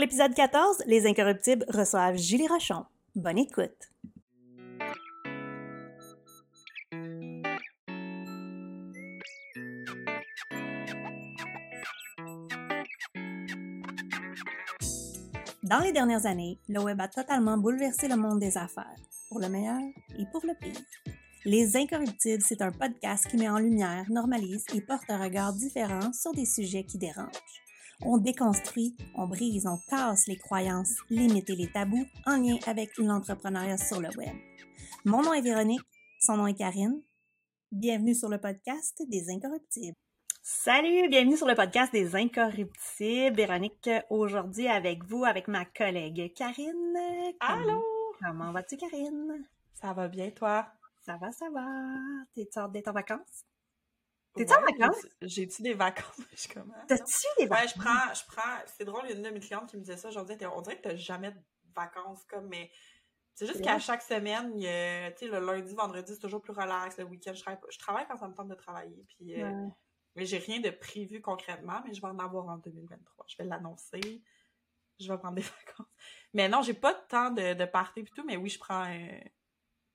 Pour l'épisode 14, les incorruptibles reçoivent Julie Rochon. Bonne écoute. Dans les dernières années, le web a totalement bouleversé le monde des affaires, pour le meilleur et pour le pire. Les Incorruptibles, c'est un podcast qui met en lumière, normalise et porte un regard différent sur des sujets qui dérangent. On déconstruit, on brise, on casse les croyances, limites et les tabous en lien avec l'entrepreneuriat sur le web. Mon nom est Véronique, son nom est Karine. Bienvenue sur le podcast des Incorruptibles. Salut, bienvenue sur le podcast des Incorruptibles. Véronique, aujourd'hui avec vous, avec ma collègue Karine. Allô? Comment vas-tu, Karine? Ça va bien, toi? Ça va, ça va. T'es sorte d'être en vacances? T'es-tu en vacances? J'ai-tu des vacances? Je comment? T'as-tu des vacances? Ouais, je prends, je prends. C'est drôle, il y a une de mes clientes qui me disait ça aujourd'hui. On dirait que t'as jamais de vacances, comme, mais c'est juste qu'à chaque semaine, tu sais, le lundi, vendredi, c'est toujours plus relax. Le week-end, je travaille, je travaille quand ça me tente de travailler. Puis, euh, mais j'ai rien de prévu concrètement, mais je vais en avoir en 2023. Je vais l'annoncer. Je vais prendre des vacances. Mais non, j'ai pas de temps de, de partir et tout, mais oui, je prends, euh,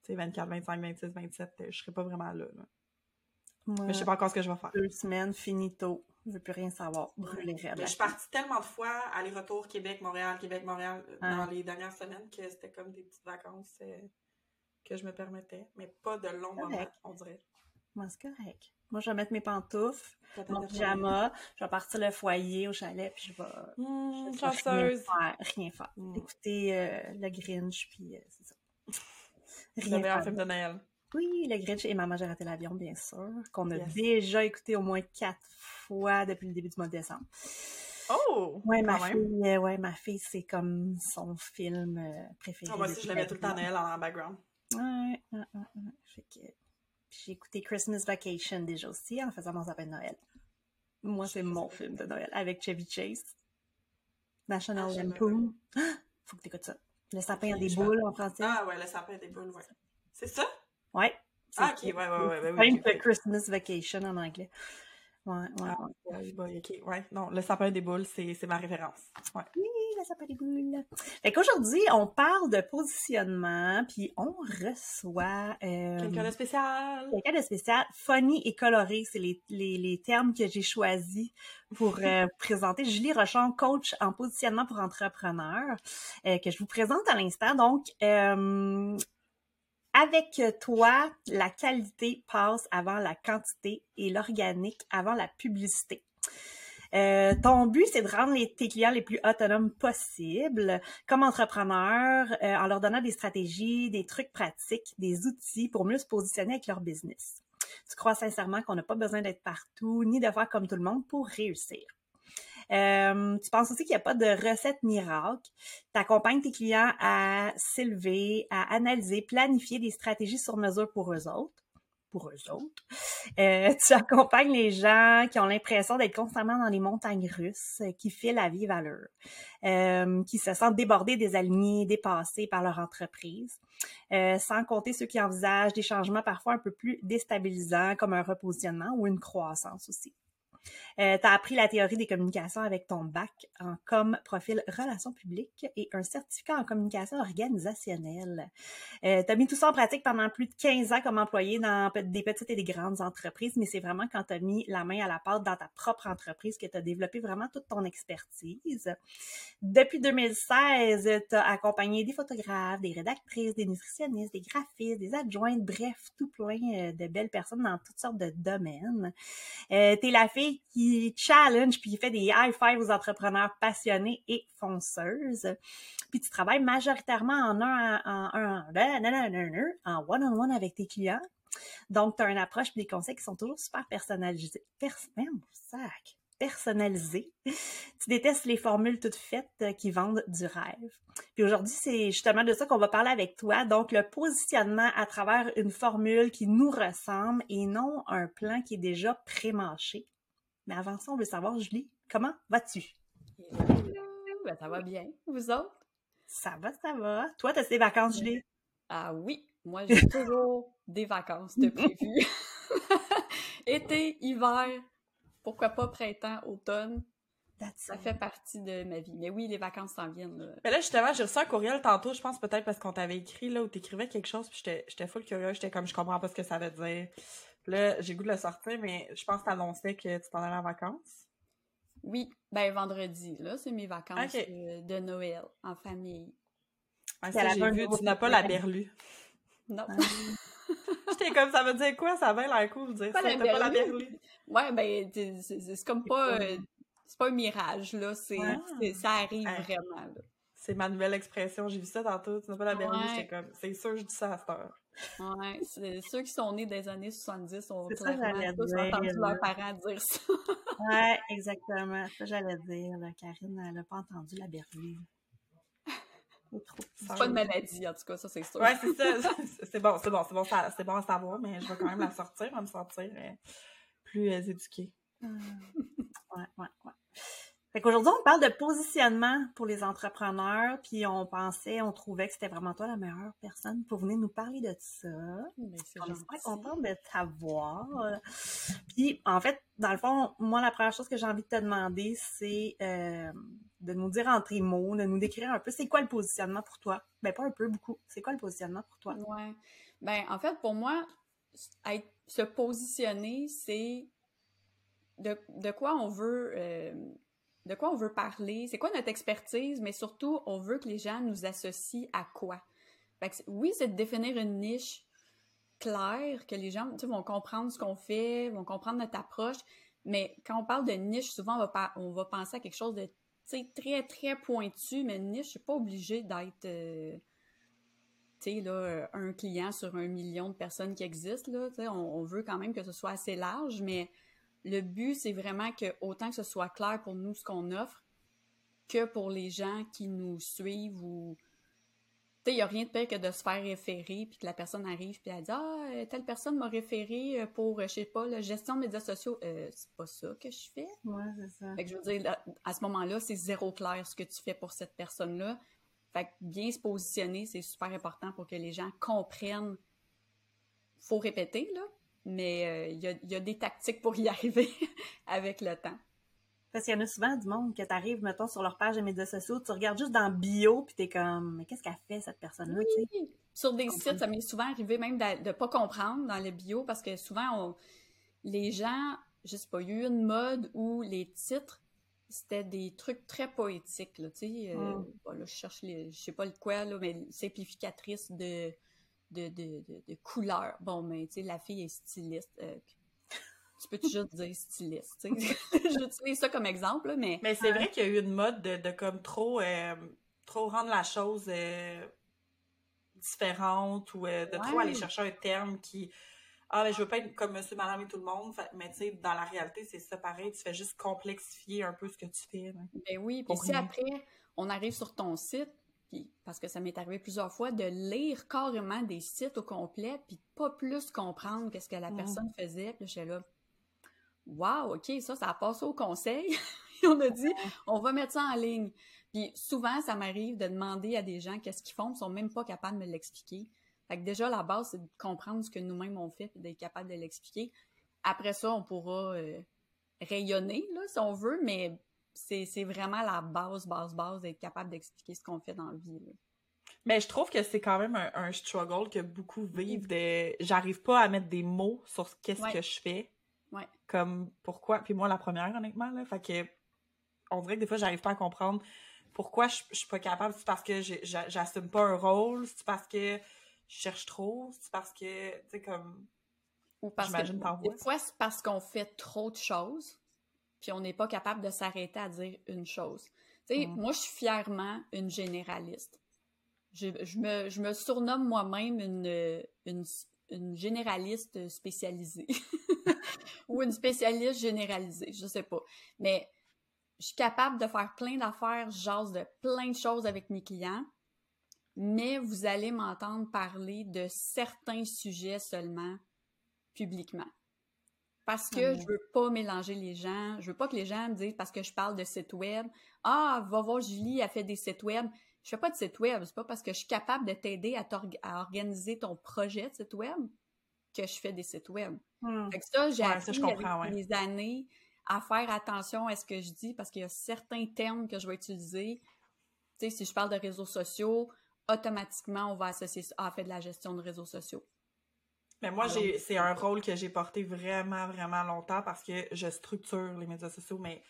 tu sais, 24, 25, 26, 27. Je serai pas vraiment là. Mais je sais pas encore ce que je vais faire. Deux semaines, finito. Je veux plus rien savoir. Brûler Je suis partie tellement de fois, aller-retour Québec-Montréal, Québec-Montréal, dans les dernières semaines, que c'était comme des petites vacances euh, que je me permettais. Mais pas de longs moments, on dirait. Moi, c'est correct. Moi, je vais mettre mes pantoufles, mon pyjama, je vais partir le foyer au chalet, puis je vais, mmh, je vais rien faire. Rien faire. Mmh. Écouter euh, le Grinch, puis euh, c'est ça. Rien le un film de Noël. Oui, le Grinch et Maman, j'ai raté l'avion, bien sûr, qu'on a déjà écouté au moins quatre fois depuis le début du mois de décembre. Oh! Ouais, ma fille, euh, ouais, ma fille, c'est comme son film préféré. Oh, moi aussi, je l'avais tout le temps Noël en background. Ouais, ouais, ouais. Fait que j'ai écouté Christmas Vacation déjà aussi en faisant mon sapin de Noël. Moi, c'est mon film de Noël avec Chevy Chase. National ah, Lampoon. Faut que tu écoutes ça. Le sapin a des boules en français. Ah ouais, le sapin a des boules, ouais. C'est ça? Ouais. Ah, ok, ouais, ouais, ouais. ouais, ouais Christmas Vacation en anglais. Ouais, ouais. Ah, ouais, ouais. Non, le sapin des boules, c'est ma référence. Ouais. Oui, le sapin des boules. Fait qu'aujourd'hui, on parle de positionnement, puis on reçoit... Euh, quelqu'un de spécial. Quelqu'un de spécial. Funny et coloré, c'est les, les, les, termes que j'ai choisis pour euh, présenter. Julie Rochon, coach en positionnement pour entrepreneurs, euh, que je vous présente à l'instant. Donc, avec toi, la qualité passe avant la quantité et l'organique avant la publicité. Euh, ton but, c'est de rendre tes clients les plus autonomes possibles comme entrepreneur euh, en leur donnant des stratégies, des trucs pratiques, des outils pour mieux se positionner avec leur business. Tu crois sincèrement qu'on n'a pas besoin d'être partout ni de faire comme tout le monde pour réussir. Euh, tu penses aussi qu'il n'y a pas de recette miracle. Tu accompagnes tes clients à s'élever, à analyser, planifier des stratégies sur mesure pour eux autres pour eux autres. Euh, tu accompagnes les gens qui ont l'impression d'être constamment dans les montagnes russes, euh, qui filent la vie valeur, qui se sentent débordés, désalignés, dépassés par leur entreprise, sans compter ceux qui envisagent des changements parfois un peu plus déstabilisants, comme un repositionnement ou une croissance aussi. Euh, tu as appris la théorie des communications avec ton bac en com profil relations publiques et un certificat en communication organisationnelle. Euh, tu as mis tout ça en pratique pendant plus de 15 ans comme employé dans des petites et des grandes entreprises, mais c'est vraiment quand tu as mis la main à la pâte dans ta propre entreprise que tu as développé vraiment toute ton expertise. Depuis 2016, tu as accompagné des photographes, des rédactrices, des nutritionnistes, des graphistes, des adjointes, bref, tout plein euh, de belles personnes dans toutes sortes de domaines. Euh, la fille qui challenge puis qui fait des high five aux entrepreneurs passionnés et fonceuses. Puis tu travailles majoritairement en un en un en one on one avec tes clients. Donc tu as une approche et des conseils qui sont toujours super personnalisés. Sac personnalisé. tu détestes les formules toutes faites euh, qui vendent du rêve. Puis aujourd'hui, c'est justement de ça qu'on va parler avec toi. Donc, le positionnement à travers une formule qui nous ressemble et non un plan qui est déjà pré-mâché. Mais avant ça, on veut savoir, Julie, comment vas-tu? Ben, ça va bien. Vous autres? Ça va, ça va. Toi, t'as des vacances, Julie? Ah oui, moi, j'ai toujours des vacances de prévues. Été, hiver, pourquoi pas printemps, automne. ça fait partie de ma vie. Mais oui, les vacances s'en viennent. Là. Mais là, justement, j'ai reçu un courriel tantôt, je pense peut-être parce qu'on t'avait écrit, là, où t'écrivais quelque chose, puis j'étais full curieux, j'étais comme, je comprends pas ce que ça veut dire. Là, j'ai goût de le sortir, mais je pense que t'annonçais que tu t'en allais en vacances. Oui, ben vendredi, là, c'est mes vacances euh, de Noël, en famille. Ah, ça, j'ai vu, tu n'as pas la berlue. Non. Ah. J'étais comme, ça veut dire quoi? Ça va l'air cool de dire ça, t'as pas la berlue. Ouais, ben, c'est comme pas... Euh, c'est pas un mirage, là. C'est, ça arrive vraiment, C'est ma nouvelle expression. J'ai vu ça tantôt. Tu n'as pas la berlue. J'étais comme, c'est sûr, je dis ça à cette heure. Ouais, ceux qui sont nés des années 70 ont clairement tous entendu leurs parents dire ça. ouais, exactement. Ça, j'allais dire. Karine, elle n'a pas entendu la berlue. C'est pas une maladie, en tout cas, ça, c'est sûr. Ouais, c'est ça. C'est bon, c'est bon, c'est bon, c'est bon à savoir, mais je vais quand même la sortir, pour me sentir euh, plus euh, éduquée. Hum. Ouais, ouais, ouais. Fait qu'aujourd'hui, on parle de positionnement pour les entrepreneurs, puis on pensait, on trouvait que c'était vraiment toi la meilleure personne pour venir nous parler de ça. Ben, on est très contente de t'avoir. Puis, en fait, dans le fond, moi, la première chose que j'ai envie de te demander, c'est euh, de nous dire en mots, de nous décrire un peu, c'est quoi le positionnement pour toi? Ben, pas un peu, beaucoup. C'est quoi le positionnement pour toi? Ouais. Ben, en fait, pour moi, se positionner, c'est de, quoi on veut euh, de quoi on veut parler, c'est quoi notre expertise, mais surtout on veut que les gens nous associent à quoi. oui, c'est de définir une niche claire, que les gens vont comprendre ce qu'on fait, vont comprendre notre approche, mais quand on parle de niche, souvent on va, penser à quelque chose de très, très pointu, mais une niche, c'est pas obligé d'être euh, un client sur un million de personnes qui existent. On, on veut quand même que ce soit assez large, mais le but, c'est vraiment que autant que ce soit clair pour nous ce qu'on offre, que pour les gens qui nous suivent ou. Tu sais, il n'y a rien de pire que de se faire référer, puis que la personne arrive, puis elle dit Ah, euh, telle personne m'a référé euh, pour, euh, je sais pas, la gestion de médias sociaux. c'est pas ça que je fais. Ouais, c'est ça. Fait que je veux dire, à ce moment-là, c'est zéro clair ce que tu fais pour cette personne-là. Fait que bien se positionner, c'est super important pour que les gens comprennent. Faut répéter, là, mais euh, il y, a, des tactiques pour y arriver avec le temps. Parce qu'il y en a souvent du monde que tu arrives, mettons, sur leur page de médias sociaux, tu regardes juste dans bio, puis t'es comme, mais qu'est-ce qu'elle fait, cette personne-là, oui. Sur des sites, ça m'est souvent arrivé même de ne pas comprendre dans le bio, parce que souvent, les gens, je sais pas, il y a eu une mode où les titres, c'était des trucs très poétiques, là, tu sais. Euh, mm. je cherche, les, je sais pas le quoi, là, mais simplificatrice de de, de, de, couleurs. Bon, mais tu sais, la fille est styliste. Euh, tu peux toujours dire styliste. J'utilise ça comme exemple, mais. Mais c'est vrai qu'il y a eu une mode de, de comme trop, euh, trop rendre la chose euh, différente ou de trop aller chercher un terme qui. Ah, mais je veux pas être comme monsieur, madame et tout le monde. mais tu sais, dans la réalité, c'est ça pareil. Tu fais juste complexifier un peu ce que tu fais. Ben oui. Puis si après, on arrive sur ton site, parce que ça m'est arrivé plusieurs fois, de lire carrément des sites au complet, puis pas plus comprendre qu'est-ce que la mm. personne faisait. Puis j'étais là, wow, ok, ça, ça a passé au conseil. on a dit, on va mettre ça en ligne. Puis souvent, ça m'arrive de demander à des gens qu'est-ce qu'ils font, ils sont même pas capables de me l'expliquer. Fait que déjà, la base, c'est de comprendre ce que nous-mêmes on fait, puis d'être capable de l'expliquer. Après ça, on pourra euh, rayonner, là, si on veut, mais c'est vraiment la base, base, base d'être capable d'expliquer ce qu'on fait dans la vie. Mais je trouve que c'est quand même un, struggle que beaucoup vivent de j'arrive pas à mettre des mots sur qu'est-ce que je fais. Ouais. Comme pourquoi. Puis moi, la première, honnêtement, là. Fait que on dirait que des fois, j'arrive pas à comprendre pourquoi je, je suis pas capable. C'est parce que j'assume pas un rôle, c'est parce que je cherche trop, c'est parce que, tu sais, comme. Ou parce que des fois, c'est parce qu'on fait trop de choses puis on n'est pas capable de s'arrêter à dire une chose. Tu sais, mm. moi, je suis fièrement une généraliste. Je, me, je me, surnomme moi-même une, une, généraliste spécialisée. Ou une spécialiste généralisée, je sais pas. Mais je suis capable de faire plein d'affaires, j'ose de plein de choses avec mes clients, mais vous allez m'entendre parler de certains sujets seulement publiquement. Parce que je veux pas mélanger les gens. Je veux pas que les gens me disent parce que je parle de site web. Ah, va voir Julie, a fait des sites web. Je fais pas de site web. C'est pas parce que je suis capable de t'aider à, organiser ton projet de site web que je fais des sites web. Hmm. Fait que ça, j'ai appris avec les années à faire attention à ce que je dis parce qu'il y a certains termes que je vais utiliser. Tu sais, si je parle de réseaux sociaux, automatiquement, on va associer ça à fait de la gestion de réseaux sociaux. Mais moi, j'ai, c'est un rôle que j'ai porté vraiment, vraiment longtemps parce que je structure les médias sociaux, mais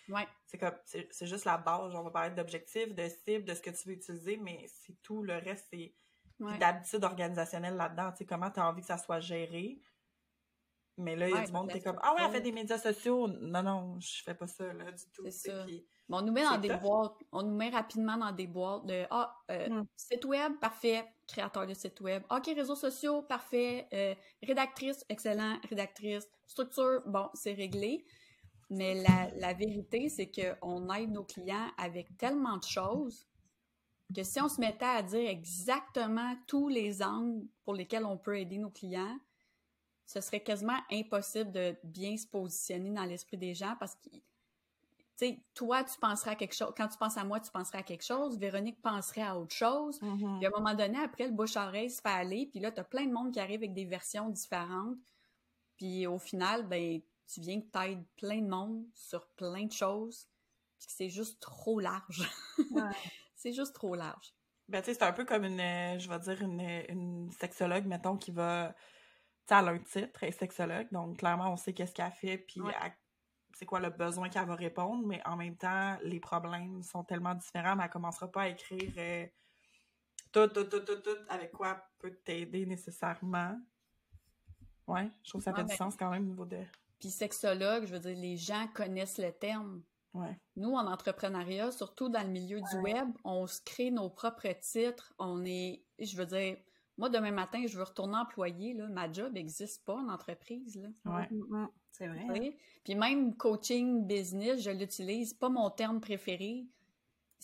c'est comme, c'est, juste la base. On va parler d'objectifs, de cibles, de ce que tu veux utiliser, mais c'est tout. Le reste, c'est d'habitude organisationnelle là-dedans. Tu sais, comment tu as envie que ça soit géré. Mais là, il y a du monde qui est comme Ah ouais, elle fait des médias sociaux. Non, non, je fais pas ça là, du tout. C'est ça. On nous met dans des boîtes, on nous met rapidement dans des boîtes de Ah, euh, hmm. site web, parfait, créateur de site web. OK, réseaux sociaux, parfait. Euh, rédactrice, excellent, rédactrice. Structure, bon, c'est réglé. Mais la, la vérité, c'est qu'on aide nos clients avec tellement de choses que si on se mettait à dire exactement tous les angles pour lesquels on peut aider nos clients, ce serait quasiment impossible de bien se positionner dans l'esprit des gens parce tu sais, toi, tu penserais à quelque chose. Quand tu penses à moi, tu penserais à quelque chose. Véronique penserait à autre chose. Mm-hmm. Puis à un moment donné, après, le bouche-oreille se fait aller. Puis là, tu as plein de monde qui arrive avec des versions différentes. Puis au final, ben, tu viens que t'aides plein de monde sur plein de choses. Puis que c'est juste trop large. c'est juste trop large. Ben, tu sais, c'est un peu comme une, euh, je vais dire, une, une sexologue, mettons, qui va elle a un titre, elle est sexologue, donc clairement, on sait qu'est-ce qu'elle fait, puis c'est quoi le besoin qu'elle va répondre, mais en même temps, les problèmes sont tellement différents, mais elle commencera pas à écrire euh, tout, tout, tout, tout, tout, avec quoi peut t'aider nécessairement. Ouais, je trouve que ça fait du sens quand même au niveau de... Puis sexologue, je veux dire, les gens connaissent le terme. Ouais. Nous, en entrepreneuriat, surtout dans le milieu du web, on se crée nos propres titres. On est, je veux dire, moi, demain matin, je veux retourner employé. Là. Ma job n'existe pas en entreprise. Là. Ouais. Mm, mm, c'est vrai. Puis même coaching business, je l'utilise. Pas mon terme préféré.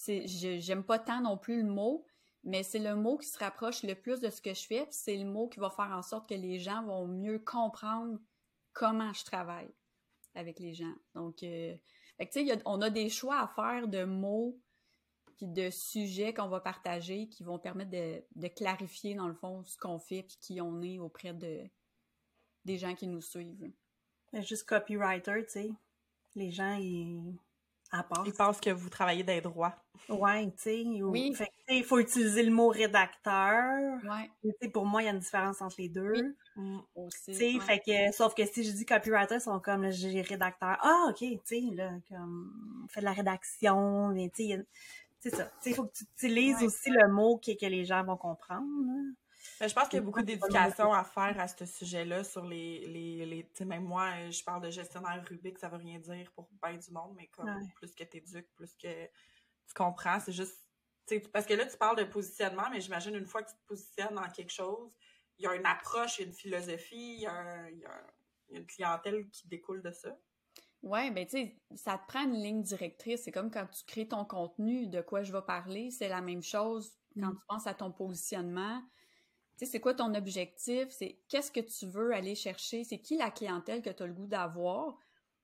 J'aime pas tant non plus le mot, mais c'est le mot qui se rapproche le plus de ce que je fais. c'est le mot qui va faire en sorte que les gens vont mieux comprendre comment je travaille avec les gens. Donc, euh, sais, on a des choix à faire de mots de sujets qu'on va partager qui vont permettre de, clarifier, dans le fond, ce qu'on fait puis qui on est auprès de, des gens qui nous suivent. Juste copywriter, tu sais. Les gens, ils... Ils pensent que vous travaillez des droits. Ouais, tu sais. Oui. il faut utiliser le mot rédacteur. Ouais. pour moi, il y a une différence entre les deux. Mm, aussi. Tu fait que, sauf que si je dis copywriter, ils sont comme, j'ai rédacteur. Ah, ok, tu sais, là, comme, on fait de la rédaction, mais tu sais, c'est ça. Il faut que tu utilises aussi le mot que, que les gens vont comprendre. Ben, je pense qu'il y a beaucoup d'éducation à faire à ce sujet-là sur les. les, les tu sais, même moi, je parle de gestionnaire Rubik, ça veut rien dire pour bien du monde, mais comme plus que tu éduques, plus que tu comprends, c'est juste. Parce que là, tu parles de positionnement, mais j'imagine une fois que tu te positionnes dans quelque chose, il y a une approche, il y a une philosophie, il y a, il y a une clientèle qui découle de ça. Ouais, ben tu sais, ça te prend une ligne directrice. C'est comme quand tu crées ton contenu, de quoi je vais parler, c'est la même chose quand mm. tu penses à ton positionnement. Sais, c'est quoi ton objectif? C'est qu'est-ce que tu veux aller chercher? C'est qui la clientèle que tu as le goût d'avoir?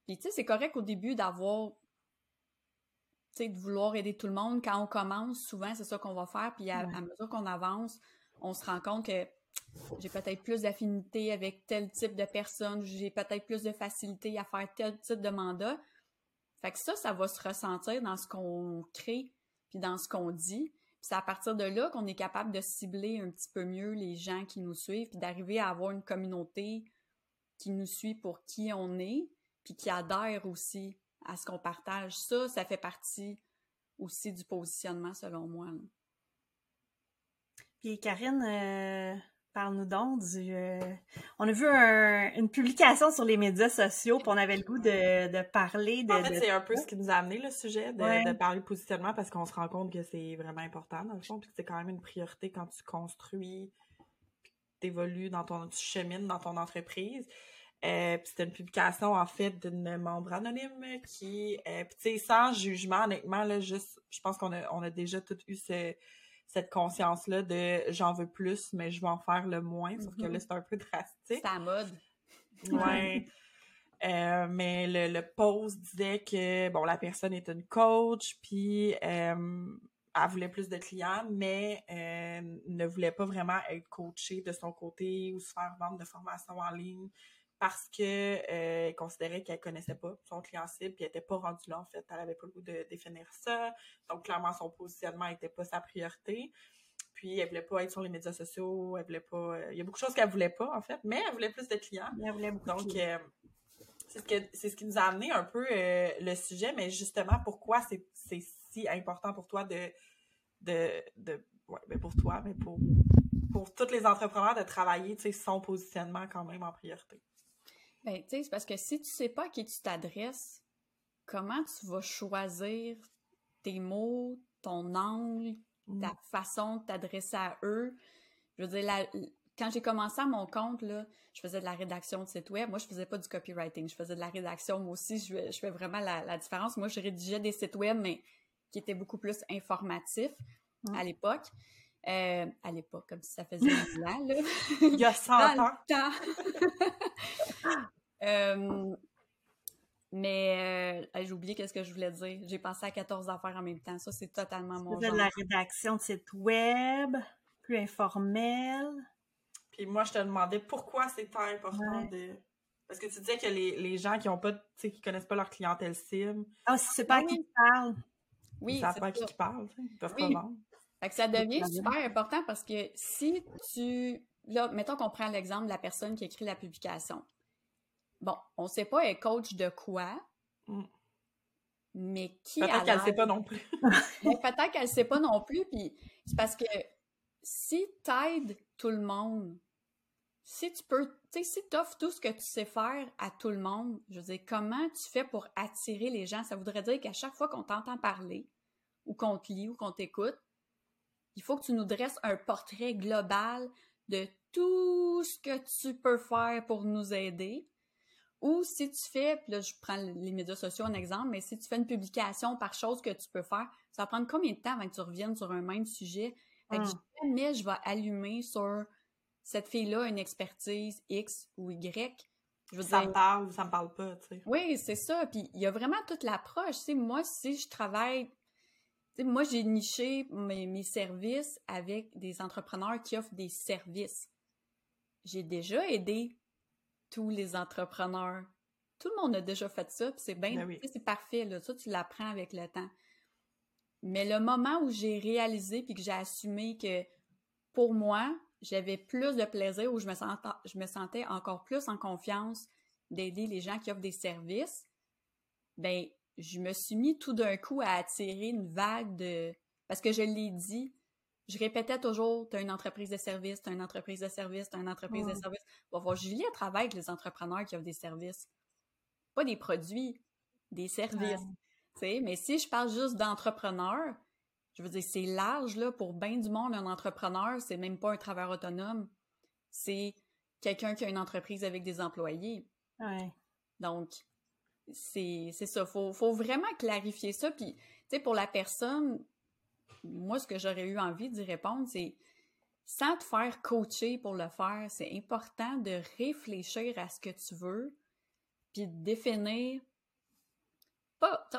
Puis tu sais, c'est correct au début d'avoir tu sais, de vouloir aider tout le monde. Quand on commence, souvent, c'est ça qu'on va faire. Puis à mesure qu'on avance, on se rend compte que j'ai peut-être plus d'affinité avec tel type de personne, j'ai peut-être plus de facilité à faire tel type de mandat. Fait que ça, ça va se ressentir dans ce qu'on crée, puis dans ce qu'on dit. C'est à partir de là qu'on est capable de cibler un petit peu mieux les gens qui nous suivent, puis d'arriver à avoir une communauté qui nous suit pour qui on est, puis qui adhère aussi à ce qu'on partage. Ça, ça fait partie aussi du positionnement, selon moi. Puis Karine, euh, Parle-nous donc du. Euh, on a vu une publication sur les médias sociaux, puis on avait le goût de, parler de. En fait, c'est un peu ce qui nous a amené le sujet, de, parler positionnement, parce qu'on se rend compte que c'est vraiment important, dans le fond, puis que c'est quand même une priorité quand tu construis, puis tu évolues dans ton. tu chemines dans ton entreprise. Euh, puis c'était une publication, en fait, d'une membre anonyme qui. Euh, puis tu sais, sans jugement, honnêtement, là, juste. Je pense qu'on a, on a déjà tout eu ce cette conscience-là de j'en veux plus, mais je vais en faire le moins. Sauf que là, mm-hmm. c'est un peu drastique. C'est à mode. Ouais. Euh, mais le, le, post disait que bon la personne est une coach puis euh, elle voulait plus de clients mais euh, ne voulait pas vraiment être coachée de son côté ou se faire vendre de formation en ligne parce que euh, considérait qu'elle connaissait pas son client cible, puis elle était pas rendue là, en fait. Elle avait pas le goût de définir ça. Donc, clairement, son positionnement était pas sa priorité. Puis, elle voulait pas être sur les médias sociaux, elle voulait pas... Euh, il y a beaucoup de choses qu'elle voulait pas, en fait, mais elle voulait plus de clients. Elle voulait beaucoup Donc, euh, c'est ce, que, c'est ce qui nous a amené un peu le sujet, mais justement, pourquoi c'est, si important pour toi de... de, de ouais, mais pour toi, mais pour, pour tous les entrepreneurs de travailler, son positionnement quand même en priorité? Ben, tu sais, c'est parce que si tu sais pas à qui tu t'adresses, comment tu vas choisir tes mots, ton angle, ta façon de t'adresser à eux? Je veux dire, la- quand j'ai commencé à mon compte, là, je faisais de la rédaction de site web. Moi, je faisais pas du copywriting. Je faisais de la rédaction. Moi aussi, je, je fais vraiment la, la différence. Moi, je rédigeais des sites web, mais qui étaient beaucoup plus informatifs Mm. à l'époque. Euh, à l'époque, comme si ça faisait mille ans, là. Il y a 100 Dans ans. le temps. Euh, mais euh, j'ai oublié qu'est-ce que je voulais dire. J'ai pensé à 14 affaires en même temps. Ça, c'est totalement mon genre. de la rédaction de site web, plus informel. Puis moi, je te demandais pourquoi c'est tant important Ouais. de... Parce que tu disais que les, les gens qui ont pas, tu sais, qui connaissent pas leur clientèle cible, Ah, si c'est pas à qui tu parles. Oui, ils c'est pas à qui ça. ils parlent, ils peuvent Oui. pas vendre. Fait que ça devient super important parce que si tu... Là, mettons qu'on prend l'exemple de la personne qui écrit la publication. Bon, on sait pas, elle est coach de quoi, Mm. mais qui Peut-être qu'elle l'air- sait pas non plus. Peut-être qu'elle sait pas non plus, puis c'est parce que si t'aides tout le monde, si tu peux, tu sais, si t'offres tout ce que tu sais faire à tout le monde, je veux dire, comment tu fais pour attirer les gens? Ça voudrait dire qu'à chaque fois qu'on t'entend parler, ou qu'on te lit, ou qu'on t'écoute, il faut que tu nous dresses un portrait global de tout ce que tu peux faire pour nous aider. Ou si tu fais, puis là je prends les médias sociaux en exemple, mais si tu fais une publication par chose que tu peux faire, ça va prendre combien de temps avant que tu reviennes sur un même sujet? Fait que Hum. jamais je vais allumer sur cette fille-là une expertise X ou Y. Je veux Ça dire, me parle ou ça me parle pas, tu sais. oui, c'est ça. Puis il y a vraiment toute l'approche. Tu sais, moi, si je travaille, moi, j'ai niché mes, mes services avec des entrepreneurs qui offrent des services. J'ai déjà aidé tous les entrepreneurs. Tout le monde a déjà fait ça, puis c'est bien, Ben oui. c'est parfait, là. Ça, tu l'apprends avec le temps. Mais le moment où j'ai réalisé puis que j'ai assumé que pour moi, j'avais plus de plaisir, où je me, sentais, je me sentais encore plus en confiance d'aider les gens qui offrent des services, ben, je me suis mis tout d'un coup à attirer une vague de... Parce que je l'ai dit, je répétais toujours, t'as une entreprise de service, t'as une entreprise de service, t'as une entreprise de service. Bon, voir Julie, elle travaille avec les entrepreneurs qui offrent des services. Pas des produits, des services. tu sais. Mais si je parle juste d'entrepreneurs, je veux dire, c'est large, là, pour bien du monde, un entrepreneur, c'est même pas un travailleur autonome. C'est quelqu'un qui a une entreprise avec des employés. Ouais. Donc, c'est ça. Faut, faut vraiment clarifier ça. Puis, tu sais, pour la personne, moi, ce que j'aurais eu envie d'y répondre, c'est sans te faire coacher pour le faire, c'est important de réfléchir à ce que tu veux, puis de définir.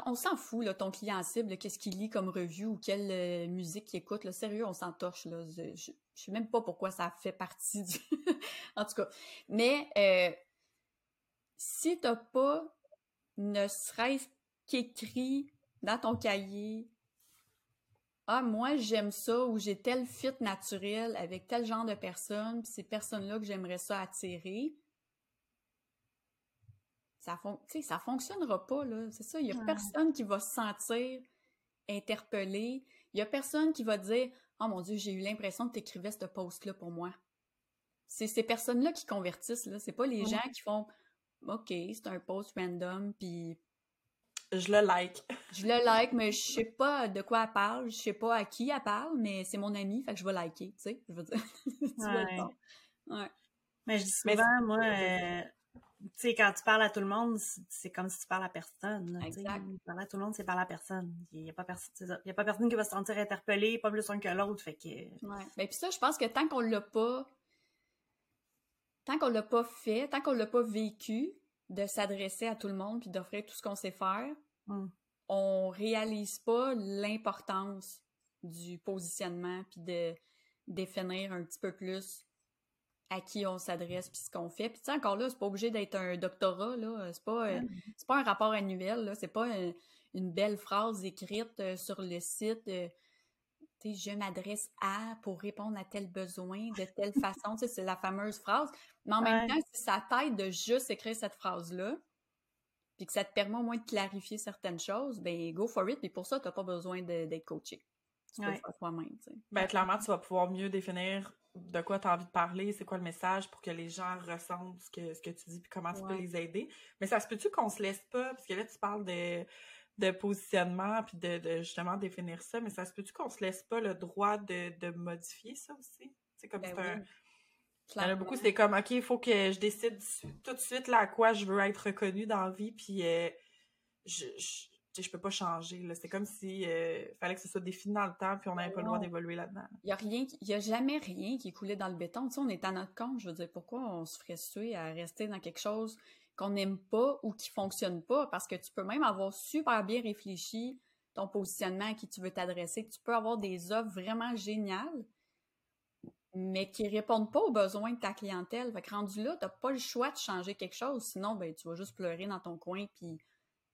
On s'en fout, là, ton client cible, qu'est-ce qu'il lit comme review ou quelle euh, musique il écoute. Là, sérieux, on s'en torche. Je, je, je sais même pas pourquoi ça fait partie du. en tout cas. Mais euh, si t'as pas ne serait-ce qu'écrit dans ton cahier Ah, moi j'aime ça ou j'ai tel fit naturel avec tel genre de personnes, puis ces personnes-là que j'aimerais ça attirer. Ça, fon ça fonctionnera pas, là. C'est ça. Il y a Ouais. personne qui va se sentir interpellé. Il y a personne qui va dire Oh mon Dieu, j'ai eu l'impression que tu écrivais ce post-là pour moi. C'est ces personnes-là qui convertissent, là. C'est pas les Ouais. gens qui font OK, c'est un post random, puis Je le like. je le like, mais je sais pas de quoi elle parle, je sais pas à qui elle parle, mais c'est mon ami, fait que je vais liker, tu sais. Je veux dire. tu Ouais. Ouais. Mais je dis Mais souvent, moi, euh, tu sais, quand tu parles à tout le monde, c'est comme si tu parles à personne. là. Exact. Parler à tout le monde, c'est parler à personne. Il n'y a, pas perso- c'est ça. Il y a pas personne qui va se sentir interpellé, pas plus un que l'autre. Fait que. Ouais. Ben, puis ça, je pense que tant qu'on l'a pas, tant qu'on l'a pas fait, tant qu'on l'a pas vécu, de s'adresser à tout le monde puis d'offrir tout ce qu'on sait faire, hum, on réalise pas l'importance du positionnement puis de définir un petit peu plus à qui on s'adresse puis ce qu'on fait. Puis tu sais, encore là, c'est pas obligé d'être un doctorat, là. C'est pas, euh, c'est pas un rapport annuel, là. C'est pas une belle phrase écrite euh, sur le site. Euh, je m'adresse à pour répondre à tel besoin de telle façon. Tu sais, c'est la fameuse phrase. Mais en même temps, si ça t'aide de juste écrire cette phrase-là, puis que ça te permet au moins de clarifier certaines choses, ben go for it. Puis pour ça, tu n'as pas besoin d'être coaché. Tu peux le faire toi-même. Ben, clairement, tu vas pouvoir mieux définir de quoi tu as envie de parler, c'est quoi le message pour que les gens ressentent ce que, ce que tu dis puis comment tu peux les aider. Mais ça se peut-tu qu'on se laisse pas, parce que là, tu parles de, de positionnement puis de, de, justement définir ça, mais ça se peut-tu qu'on se laisse pas le droit de, de modifier ça aussi? C'est comme ben c'est un. Il y en a beaucoup, c'est comme, OK, il faut que je décide tout de suite là, à quoi je veux être reconnue dans la vie, puis euh, je, je, je, peux pas changer. C'est comme si euh, fallait que ce soit défini dans le temps, puis on n'avait pas le droit d'évoluer là-dedans. Il y a a jamais rien qui coulé dans le béton. Tu sais, on est à notre compte. Je veux dire, pourquoi on se ferait suer à rester dans quelque chose qu'on n'aime pas ou qui fonctionne pas? Parce que tu peux même avoir super bien réfléchi ton positionnement à qui tu veux t'adresser. Tu peux avoir des offres vraiment géniales, mais qui répondent pas aux besoins de ta clientèle. Fait rendu là, t'as pas le choix de changer quelque chose, sinon, ben, tu vas juste pleurer dans ton coin, puis,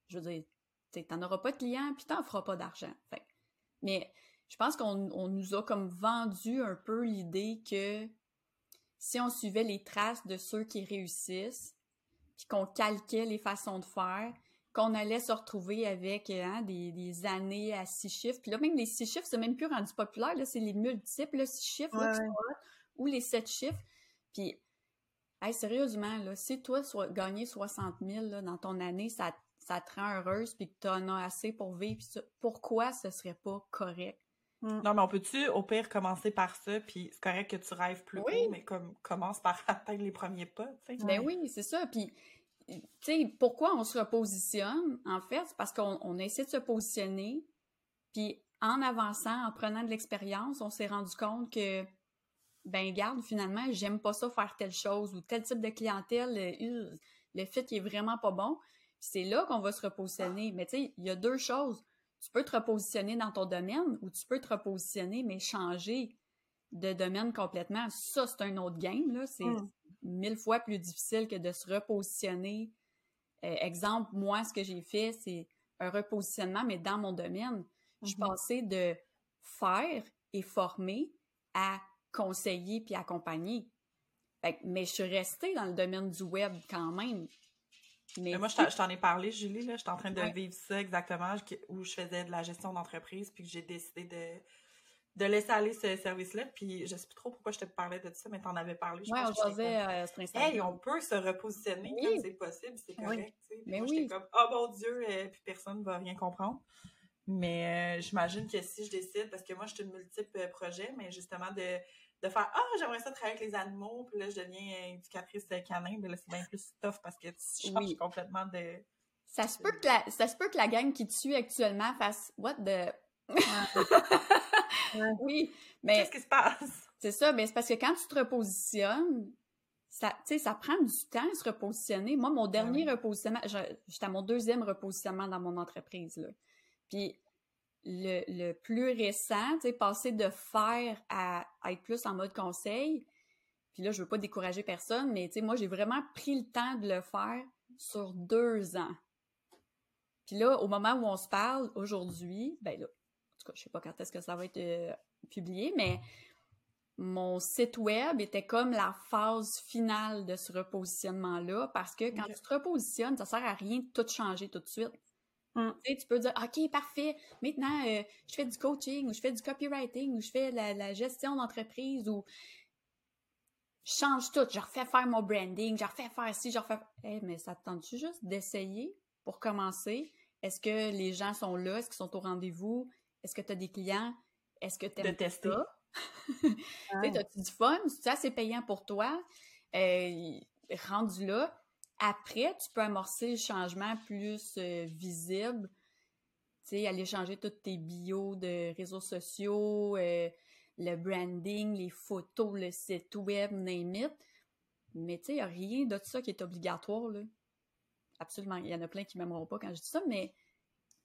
je veux dire, t'en auras pas de clients, puis t'en feras pas d'argent. Mais je pense qu'on nous a comme vendu un peu l'idée que si on suivait les traces de ceux qui réussissent, puis qu'on calquait les façons de faire, qu'on allait se retrouver avec hein, des, années à six chiffres. Puis là, même les six chiffres, c'est même plus rendu populaire. Là, c'est les multiples six chiffres ou les sept chiffres. Puis, sérieusement, là, si toi, so gagner 60 000 dans ton année, ça, ça te rend heureuse puis que tu en as assez pour vivre, pourquoi ce serait pas correct? Mm. Non, mais on peut-tu, au pire, commencer par ça, puis c'est correct que tu rêves plus haut, mais comme commence par atteindre les premiers pas, tu sais. Ben oui, c'est ça. Puis tu sais, pourquoi on se repositionne, en fait, c'est parce qu'on essaie de se positionner, puis en avançant, en prenant de l'expérience, on s'est rendu compte que, ben, garde, finalement, j'aime pas ça faire telle chose ou tel type de clientèle, euh, le fait qui est vraiment pas bon. C'est là qu'on va se repositionner. Mais tu sais, il y a deux choses. Tu peux te repositionner dans ton domaine ou tu peux te repositionner, mais changer de domaine complètement. Ça, c'est un autre game, là. C'est, hmm mille fois plus difficile que de se repositionner. Euh, exemple, moi, ce que j'ai fait, c'est un repositionnement, mais dans mon domaine. Je suis mhm. passée de faire et former à conseiller puis accompagner. mais je suis restée dans le domaine du web quand même. Mais, moi, je t'en ai parlé, Julie, là. J'étais en train de vivre ça exactement, où je faisais de la gestion d'entreprise, puis que j'ai décidé de de laisser aller ce service-là. Puis je sais plus trop pourquoi je te parlais de ça, mais t'en avais parlé. Je ouais, on jasait euh, Hey, on peut se repositionner quand c'est possible, c'est correct. Mais moi, oui. comme, oh mon Dieu, euh, puis personne ne va rien comprendre. Mais euh, j'imagine que si je décide, parce que moi, je suis une multiple projet, mais justement de, de faire Ah, j'aimerais ça travailler avec les animaux, puis là, je deviens éducatrice canin, mais là, c'est bien plus tough parce que tu changes complètement de. Ça se, peut que la, ça se peut que la gang qui te suit actuellement fasse What the. oui, mais. Qu'est-ce qui se passe? C'est ça, mais c'est parce que quand tu te repositionnes, ça, ça prend du temps à se repositionner. Moi, mon ben dernier repositionnement, j'étais à mon deuxième repositionnement dans mon entreprise. Là. Puis le, le plus récent, tu sais, passer de faire à, être plus en mode conseil. Puis là, je veux pas décourager personne, mais tu sais, moi, j'ai vraiment pris le temps de le faire sur deux ans. Puis là, au moment où on se parle aujourd'hui, ben là, tout cas, je sais pas quand est-ce que ça va être euh, publié, mais mon site web était comme la phase finale de ce repositionnement-là parce que quand tu te repositionnes, ça sert à rien de tout changer tout de suite. Mm. Tu, peux dire, OK, parfait, maintenant, euh, je fais du coaching ou je fais du copywriting ou je fais la, gestion d'entreprise ou je change tout, je refais faire mon branding, je refais faire ci, je refais... Eh, mais ça te tente-tu juste d'essayer pour commencer? Est-ce que les gens sont là? Est-ce qu'ils sont au rendez-vous? Est-ce que tu as des clients? Est-ce que tu aimes de tester? ça? As-tu du fun? C'est assez payant pour toi? Euh, rendu là, après, tu peux amorcer le changement plus euh, visible. Tu sais, aller changer toutes tes bios de réseaux sociaux, euh, le branding, les photos, le site web, name it. Mais tu sais, il n'y a rien de ça qui est obligatoire, là. Absolument. Il y en a plein qui m'aimeront pas quand je dis ça, mais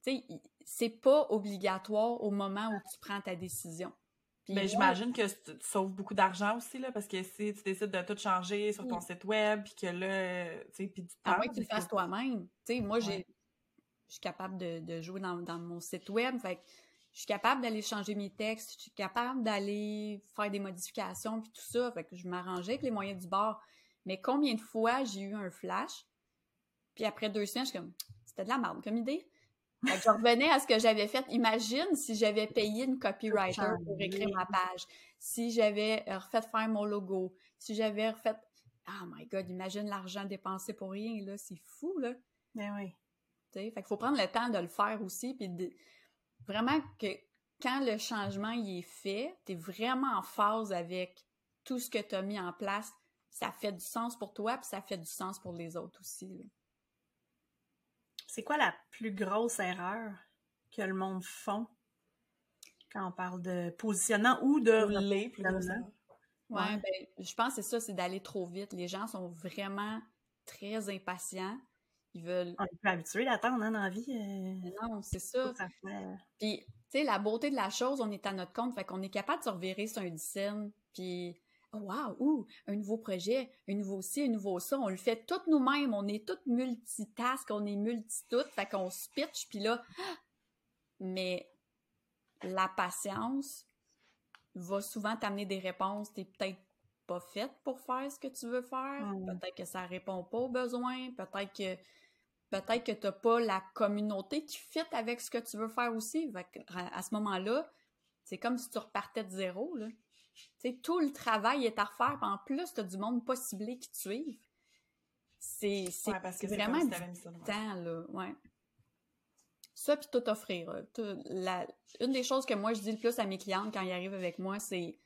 tu sais, c'est pas obligatoire au moment où tu prends ta décision. Mais j'imagine que tu sauves beaucoup d'argent aussi, là, parce que si tu décides de tout changer sur ton site web, puis que là, tu sais, puis du temps... À moins que tu le fasses toi-même. Tu sais, moi, j'ai je suis capable de, jouer dans, mon site web, fait je suis capable d'aller changer mes textes, je suis capable d'aller faire des modifications, puis tout ça, fait que je m'arrangeais avec les moyens du bord. Mais combien de fois j'ai eu un flash, puis après deux semaines, je suis comme, c'était de la merde comme idée. Je revenais à ce que j'avais fait. Imagine si j'avais payé une copywriter pour écrire ma page, si j'avais refait faire mon logo, si j'avais refait. Oh my god, imagine l'argent dépensé pour rien, là, c'est fou, là. Ben oui. Fait qu'il faut prendre le temps de le faire aussi, puis vraiment que quand le changement y est fait, tu es vraiment en phase avec tout ce que tu as mis en place. Ça fait du sens pour toi, puis ça fait du sens pour les autres aussi. C'est quoi la plus grosse erreur que le monde font quand on parle de positionnement ou de les plus Ouais, ben, je pense que c'est ça, c'est d'aller trop vite. Les gens sont vraiment très impatients. Ils veulent. On est plus habitué d'attendre hein, dans la vie. Euh, non, c'est ça. Puis, tu sais, la beauté de la chose, on est à notre compte, fait qu'on est capable de se revirer sur un dizaine, puis oh wow, ouh, un nouveau projet, un nouveau ci, un nouveau ça, on le fait toutes nous-mêmes, on est toutes multitask, on est multi-toutes, fait qu'on se pitch, puis là, mais la patience va souvent t'amener des réponses, t'es peut-être pas faite pour faire ce que tu veux faire, mmh. peut-être que ça répond pas aux besoins, peut-être que peut-être que t'as pas la communauté qui fit avec ce que tu veux faire aussi. à ce moment-là, c'est comme si tu repartais de zéro, là tout le travail est à refaire. En plus, tu as du monde pas ciblé qui te suivent. C'est vraiment du temps, là. Ouais. Ça, puis tout offrir. une des choses que moi, je dis le plus à mes clientes quand ils arrivent avec moi, c'est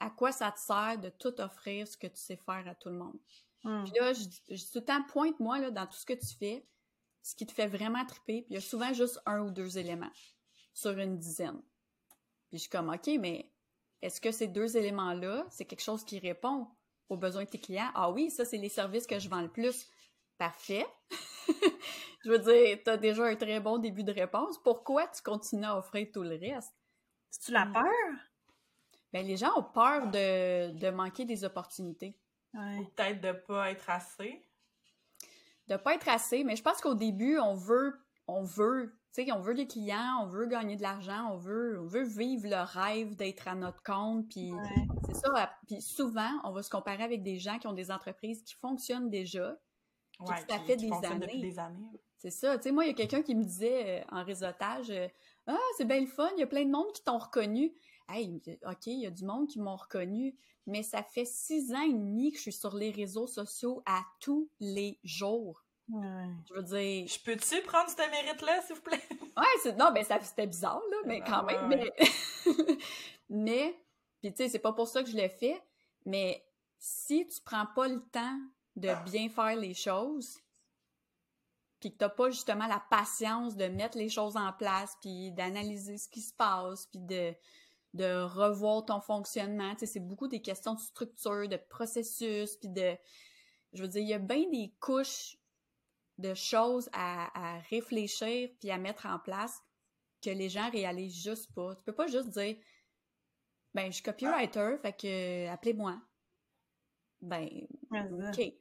à quoi ça te sert de tout offrir ce que tu sais faire à tout le monde. Hmm. Puis là, je, dis tout le temps, pointe-moi dans tout ce que tu fais, ce qui te fait vraiment triper. Puis il y a souvent juste un ou deux éléments sur une dizaine. Puis je suis comme, OK, mais est-ce que ces deux éléments-là, c'est quelque chose qui répond aux besoins de tes clients? Ah oui, ça, c'est les services que je vends le plus. Parfait. je veux dire, tu as déjà un très bon début de réponse. Pourquoi tu continues à offrir tout le reste? tu la peur? Ben, les gens ont peur de, manquer des opportunités. Peut-être de ne pas être assez. De pas être assez, mais je pense qu'au début, on veut, on veut tu sais, on veut des clients, on veut gagner de l'argent, on veut, on veut vivre le rêve d'être à notre compte, puis c'est ça. Puis souvent, on va se comparer avec des gens qui ont des entreprises qui fonctionnent déjà, qui ça fait des, années. années. C'est ça. Tu sais, moi, il y a quelqu'un qui me disait euh, en réseautage, euh, ah, c'est bien le fun, il y a plein de monde qui t'ont reconnu. Hey, ok, il y a du monde qui m'ont reconnu, mais ça fait six ans et demi que je suis sur les réseaux sociaux à tous les jours. Je veux dire. Je peux-tu prendre ce mérite-là, s'il vous plaît? ouais, non, ben ça c'était bizarre, là, mais quand même. Mais, mais puis tu sais, c'est pas pour ça que je le fais, mais si tu prends pas le temps de bien faire les choses, puis que t'as pas justement la patience de mettre les choses en place, puis d'analyser ce qui se passe, puis de, de revoir ton fonctionnement, tu sais, c'est beaucoup des questions de structure, de processus, puis de... Je veux dire, il y a bien des couches de choses à, réfléchir puis à mettre en place que les gens réalisent juste pas. Tu peux pas juste dire ben je suis copywriter, fait que appelez-moi. Ben OK. Tu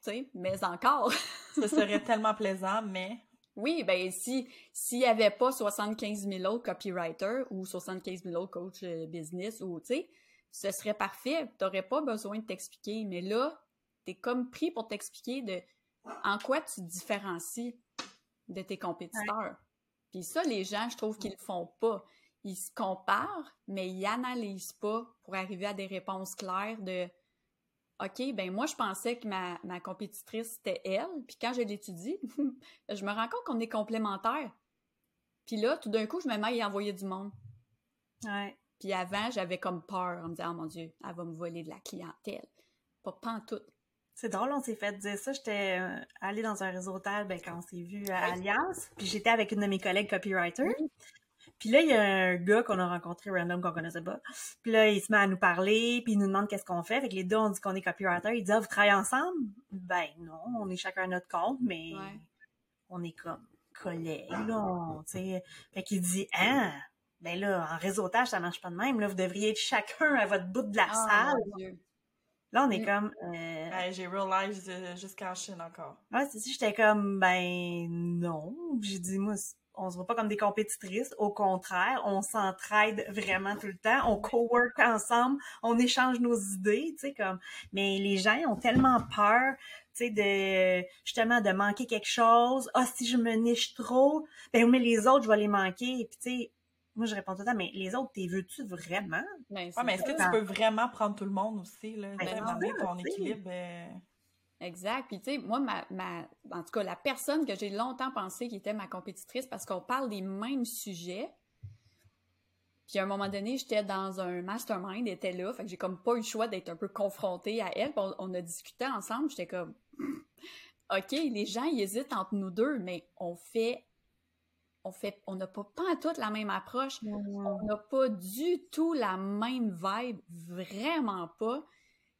sais, mais encore. Ce serait tellement plaisant, mais oui, ben si s'il y avait pas 75 000 autres copywriters ou 75 000 autres coachs business ou tu sais, ce serait parfait. Tu n'aurais pas besoin de t'expliquer. Mais là, tu es comme pris pour t'expliquer de en quoi tu te différencies de tes compétiteurs? Puis ça, les gens, je trouve qu'ils le font pas. Ils se comparent, mais ils analysent pas pour arriver à des réponses claires de OK, ben moi, je pensais que ma, ma compétitrice, c'était elle. Puis quand je l'étudie, je me rends compte qu'on est complémentaires. Puis là, tout d'un coup, je me mets à envoyer du monde. Ouais. Puis avant, j'avais comme peur en me disant, oh mon Dieu, elle va me voler de la clientèle. Pas, pas en tout. C'est drôle, on s'est fait dire ça. J'étais euh, allée dans un réseautage ben, quand on s'est vu à Alliance, puis j'étais avec une de mes collègues copywriter. Puis là, il y a un gars qu'on a rencontré random qu'on connaissait pas. Puis là, il se met à nous parler, puis il nous demande qu'est-ce qu'on fait. Fait que les deux, on dit qu'on est copywriter. Il dit, ah, vous travaillez ensemble? Ben non, on est chacun à notre compte, mais on est comme collègues, là. Fait qu'il dit, ah, ben là, en réseautage, ça marche pas de même. Là, vous devriez être chacun à votre bout de la Ah, salle. Là, on est Mm. comme. euh, Ouais, j'ai realized euh, jusqu'en Chine encore. Ouais, c'est ça, j'étais comme, ben non. J'ai dit, moi, on se voit pas comme des compétitrices. Au contraire, on s'entraide vraiment tout le temps. On co-work ensemble. On échange nos idées, tu sais, comme. Mais les gens ont tellement peur, tu sais, de, justement, de manquer quelque chose. Ah, si je me niche trop, ben, mais les autres, je vais les manquer. Puis, tu sais, moi, je réponds tout le temps, mais les autres, t'es veux-tu vraiment? Ben, Ouais, mais est-ce que tu peux vraiment prendre tout le monde aussi, là? Ben, demander ça, ton équilibre. euh, Exact. Puis, tu sais, moi, ma, ma, en tout cas, la personne que j'ai longtemps pensé qui était ma compétitrice, parce qu'on parle des mêmes sujets. Puis, à un moment donné, j'étais dans un mastermind, elle était là. Fait que j'ai comme pas eu le choix d'être un peu confrontée à elle. Puis on, on a discuté ensemble. J'étais comme, OK, les gens, ils hésitent entre nous deux, mais on fait, on fait, on n'a pas, pas en toute la même approche. On n'a pas du tout la même vibe, vraiment pas.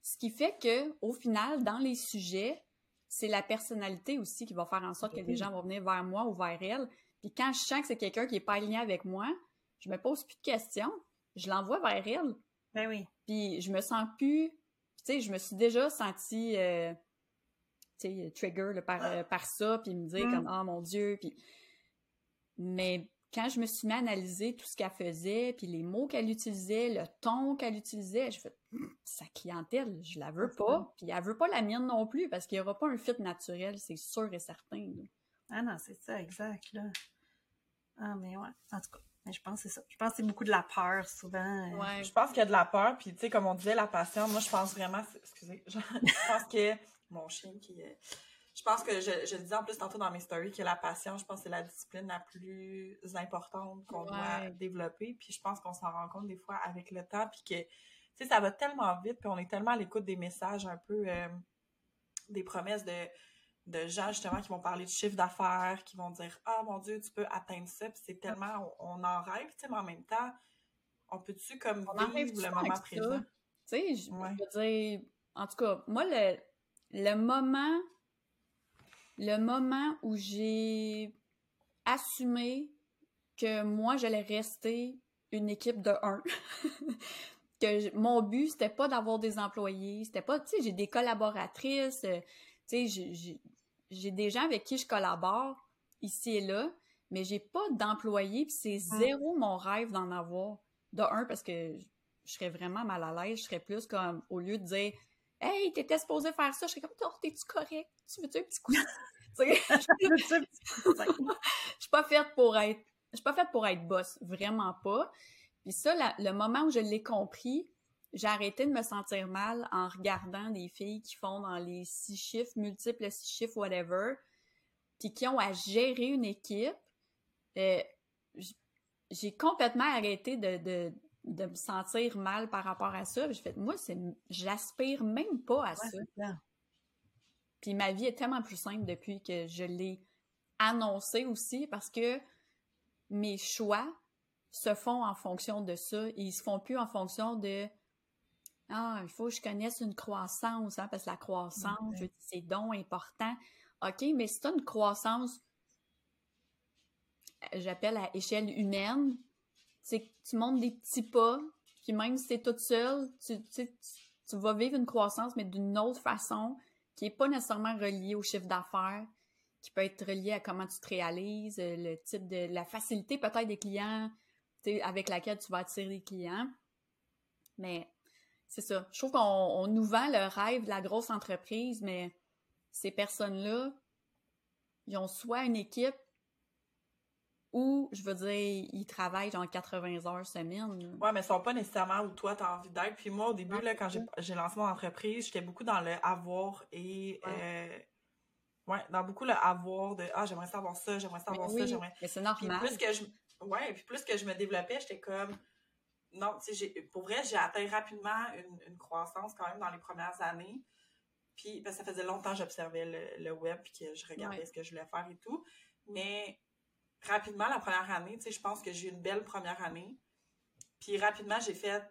Ce qui fait que, au final, dans les sujets, c'est la personnalité aussi qui va faire en sorte que les gens vont venir vers moi ou vers elle. Puis quand je sens que c'est quelqu'un qui est pas aligné avec moi, je me pose plus de questions, je l'envoie vers elle. Ben oui. Puis je me sens plus, tu sais, je me suis déjà sentie, euh, tu sais, trigger là, par, par ça, puis me dire Mm. comme, oh mon Dieu, puis... Mais quand je me suis mis à analyser tout ce qu'elle faisait, puis les mots qu'elle utilisait, le ton qu'elle utilisait, je fais, Hum, sa clientèle, je la veux pas, puis elle veut pas la mienne non plus, parce qu'il y aura pas un fit naturel, c'est sûr et certain. là. Ah non, c'est ça, exact, là. Ah, mais ouais. En tout cas, mais je pense que c'est ça. Je pense que c'est beaucoup de la peur, souvent. euh. Ouais. Je pense qu'il y a de la peur, puis tu sais, comme on disait, la passion, moi, je pense vraiment, excusez, je, je pense que mon chien qui est. Je pense que je, je le disais en plus tantôt dans mes stories que la passion, je pense que c'est la discipline la plus importante qu'on Ouais. doit développer. Puis je pense qu'on s'en rend compte des fois avec le temps, puis que, tu sais, ça va tellement vite, puis on est tellement à l'écoute des messages un peu, euh, des promesses de, de gens justement qui vont parler de chiffre d'affaires, qui vont dire Ah mon Dieu, tu peux atteindre ça, puis c'est tellement, on, on en rêve, tu sais, mais en même temps, on peut-tu comme On vivre le moment présent? Tu sais, je Ouais. je veux dire, en tout cas, moi, le, le moment, le moment où j'ai assumé que moi, j'allais rester une équipe de un, que je- mon but, c'était pas d'avoir des employés, c'était pas, tu sais, j'ai des collaboratrices, euh, tu sais, j'ai- des gens avec qui je collabore ici et là, mais j'ai pas d'employés, puis c'est zéro mon rêve d'en avoir. De un, parce que je serais vraiment mal à l'aise, je serais plus comme, au lieu de dire Hey, t'étais supposé faire ça, je serais comme, oh, t'es-tu correct? Tu veux-tu un petit coup? Je suis pas faite pour être, je suis pas faite pour être boss, vraiment pas. Puis ça, la- le moment où je l'ai compris, j'ai arrêté de me sentir mal en regardant des filles qui font dans les six chiffres, multiples six chiffres, whatever, puis qui ont à gérer une équipe. Euh, j'ai complètement arrêté de, de, de me sentir mal par rapport à ça. Puis J'ai fait, moi, c'est, j'aspire même pas à Ouais, ça. Puis ma vie est tellement plus simple depuis que je l'ai annoncé aussi parce que mes choix se font en fonction de ça. Et ils se font plus en fonction de Ah, il faut que je connaisse une croissance, hein, parce que la croissance, je dis, c'est donc important. OK, mais si tu as une croissance, euh, j'appelle à échelle humaine, c'est que tu montes des petits pas, puis même si tu es toute seule, tu, tu, tu- vas vivre une croissance, mais d'une autre façon, qui n'est pas nécessairement reliée au chiffre d'affaires, qui peut être reliée à comment tu te réalises, euh, le type de la facilité peut-être des clients avec laquelle tu vas attirer des clients. Mais c'est ça. Je trouve qu'on on nous vend le rêve de la grosse entreprise, mais ces personnes-là, ils ont soit une équipe ou, je veux dire, ils travaillent genre 80 heures semaine. Ouais, mais ils sont pas nécessairement où toi, tu as envie d'être. Puis moi, au début, Ouais, là, quand j'ai lancé mon entreprise, j'étais beaucoup dans le avoir et. euh, ouais, dans beaucoup le avoir de Ah, j'aimerais savoir ça, j'aimerais savoir ça, j'aimerais. mais c'est Puis normal. plus que je. Ouais, puis plus que je me développais, j'étais comme. Non, tu sais, j'ai- pour vrai, j'ai atteint rapidement une, une croissance quand même dans les premières années. Puis, parce que ça faisait longtemps que j'observais le, le web puis que je regardais Ouais. ce que je voulais faire et tout. Mais rapidement, la première année, tu sais, je pense que j'ai eu une belle première année. Puis rapidement, j'ai fait.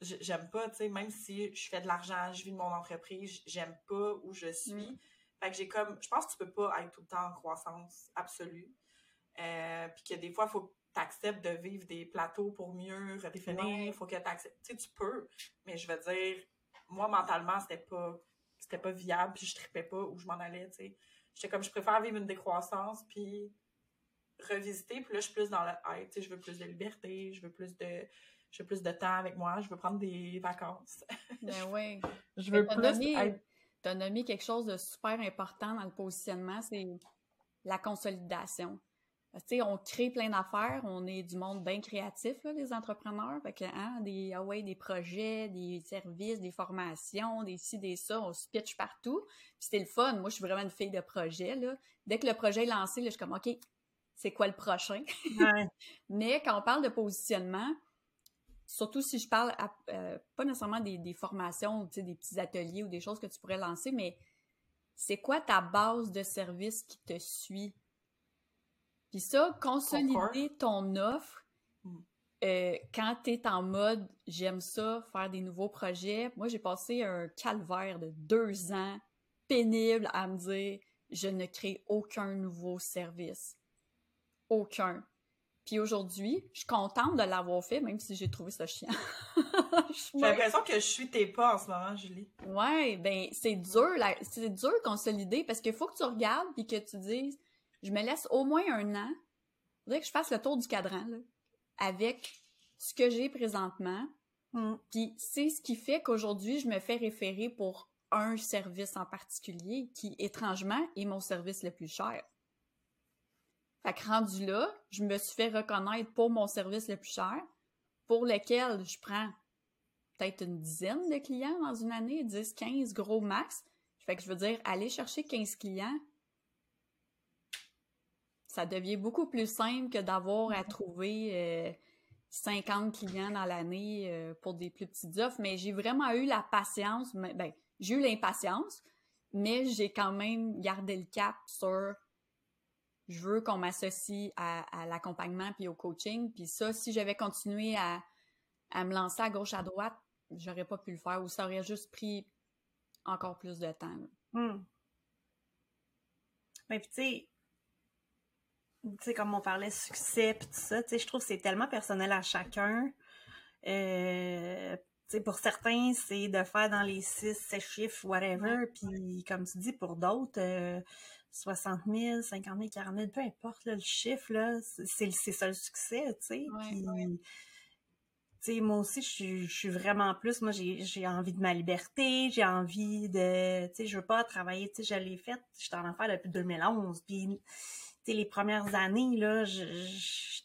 J'aime pas, tu sais, même si je fais de l'argent, je vis de mon entreprise, j'aime pas où je suis. Mm. Fait que j'ai comme. Je pense que tu peux pas être tout le temps en croissance absolue. Euh, puis que des fois, faut t'acceptes de vivre des plateaux pour mieux redéfinir, il faut que t'acceptes. Tu sais, tu peux, mais je veux dire, moi, mentalement, c'était pas, c'était pas viable, puis je tripais pas où je m'en allais, tu sais. J'étais comme, je préfère vivre une décroissance, puis revisiter, puis là, je suis plus dans le tu sais, je veux plus de liberté, je veux plus de, je veux plus de temps avec moi, je veux prendre des vacances. Ben oui. je veux plus nommé, as nommé quelque chose de super important dans le positionnement, c'est la consolidation. Tu sais, on crée plein d'affaires, on est du monde bien créatif, là, les entrepreneurs. Fait que, hein, des, ah ouais, des projets, des services, des formations, des ci, des ça, on se pitch partout. Puis c'était le fun. Moi, je suis vraiment une fille de projet, là. Dès que le projet est lancé, là, je suis comme, OK, c'est quoi le prochain? Mais quand on parle de positionnement, surtout si je parle, euh, pas nécessairement des, des formations, des petits ateliers ou des choses que tu pourrais lancer, mais c'est quoi ta base de service qui te suit? Puis ça, consolider ton offre hmm. euh, quand tu es en mode j'aime ça, faire des nouveaux projets. Moi, j'ai passé un calvaire de deux ans pénible à me dire je ne crée aucun nouveau service. Aucun. Puis aujourd'hui, je suis contente de l'avoir fait, même si j'ai trouvé ça chiant. j'ai l'impression que je suis tes pas en ce moment, Julie. Ouais, ben c'est dur, c'est dur consolider parce qu'il faut que tu regardes puis que tu dises je me laisse au moins un an. Faudrait que je fasse le tour du cadran avec ce que j'ai présentement. Mm. Puis c'est ce qui fait qu'aujourd'hui, je me fais référer pour un service en particulier qui, étrangement, est mon service le plus cher. Fait que rendu là, je me suis fait reconnaître pour mon service le plus cher, pour lequel je prends peut-être une dizaine de clients dans une année, 10, 15 gros max. Fait que je veux dire, aller chercher 15 clients, ça devient beaucoup plus simple que d'avoir à trouver 50 euh, clients dans l'année euh, pour des plus petites offres. Mais j'ai vraiment eu la patience, ben, j'ai eu l'impatience, mais j'ai quand même gardé le cap sur je veux qu'on m'associe à, l'accompagnement puis au coaching. Puis ça, si j'avais continué à, me lancer à gauche à droite, j'aurais pas pu le faire ou ça aurait juste pris encore plus de temps. Hmm. Mais puis tu sais, tu sais, comme on parlait succès pis tout ça, tu sais, je trouve que c'est tellement personnel à chacun. Euh, tu sais, pour certains, c'est de faire dans les six, sept chiffres, whatever, puis comme tu dis, pour d'autres, euh, 60 000, 50 000, 40 000, peu importe le chiffre, là, c'est ça le succès, tu sais. tu sais, moi aussi, je suis, vraiment plus, moi, j'ai envie de ma liberté, j'ai envie de, tu sais, je veux pas travailler, tu sais, je l'ai fait, j'étais en affaires depuis 2011, puis les premières années, là, je,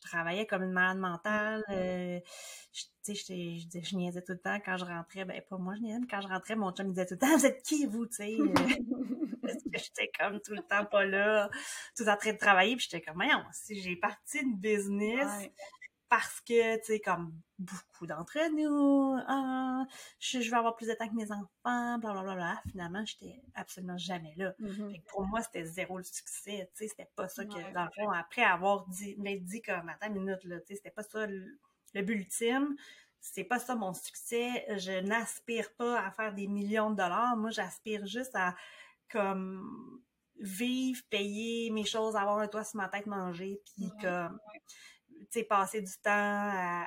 travaillais comme une malade mentale. Euh, je, je, je, niaisais tout le temps quand je rentrais. Ben, pas moi, je niaisais, mais quand je rentrais, mon chum me disait tout le temps, vous êtes qui, vous, tu sais? Euh? parce que j'étais comme tout le temps pas là, tout en train de travailler. Puis j'étais comme, si j'ai parti une business, parce que, tu sais, comme beaucoup d'entre nous, ah, je, vais avoir plus de temps que mes enfants, blablabla. Bla, bla, Finalement, j'étais absolument jamais là. Mm-hmm. pour moi, c'était zéro le succès, tu sais, c'était pas ça que, dans le fond, après avoir dit, mais dit comme, attends une minute, là, tu sais, c'était pas ça le, but ultime. C'est pas ça mon succès. Je n'aspire pas à faire des millions de dollars. Moi, j'aspire juste à, comme, vivre, payer mes choses, avoir un toit sur ma tête, manger, puis comme sais, passer du temps à,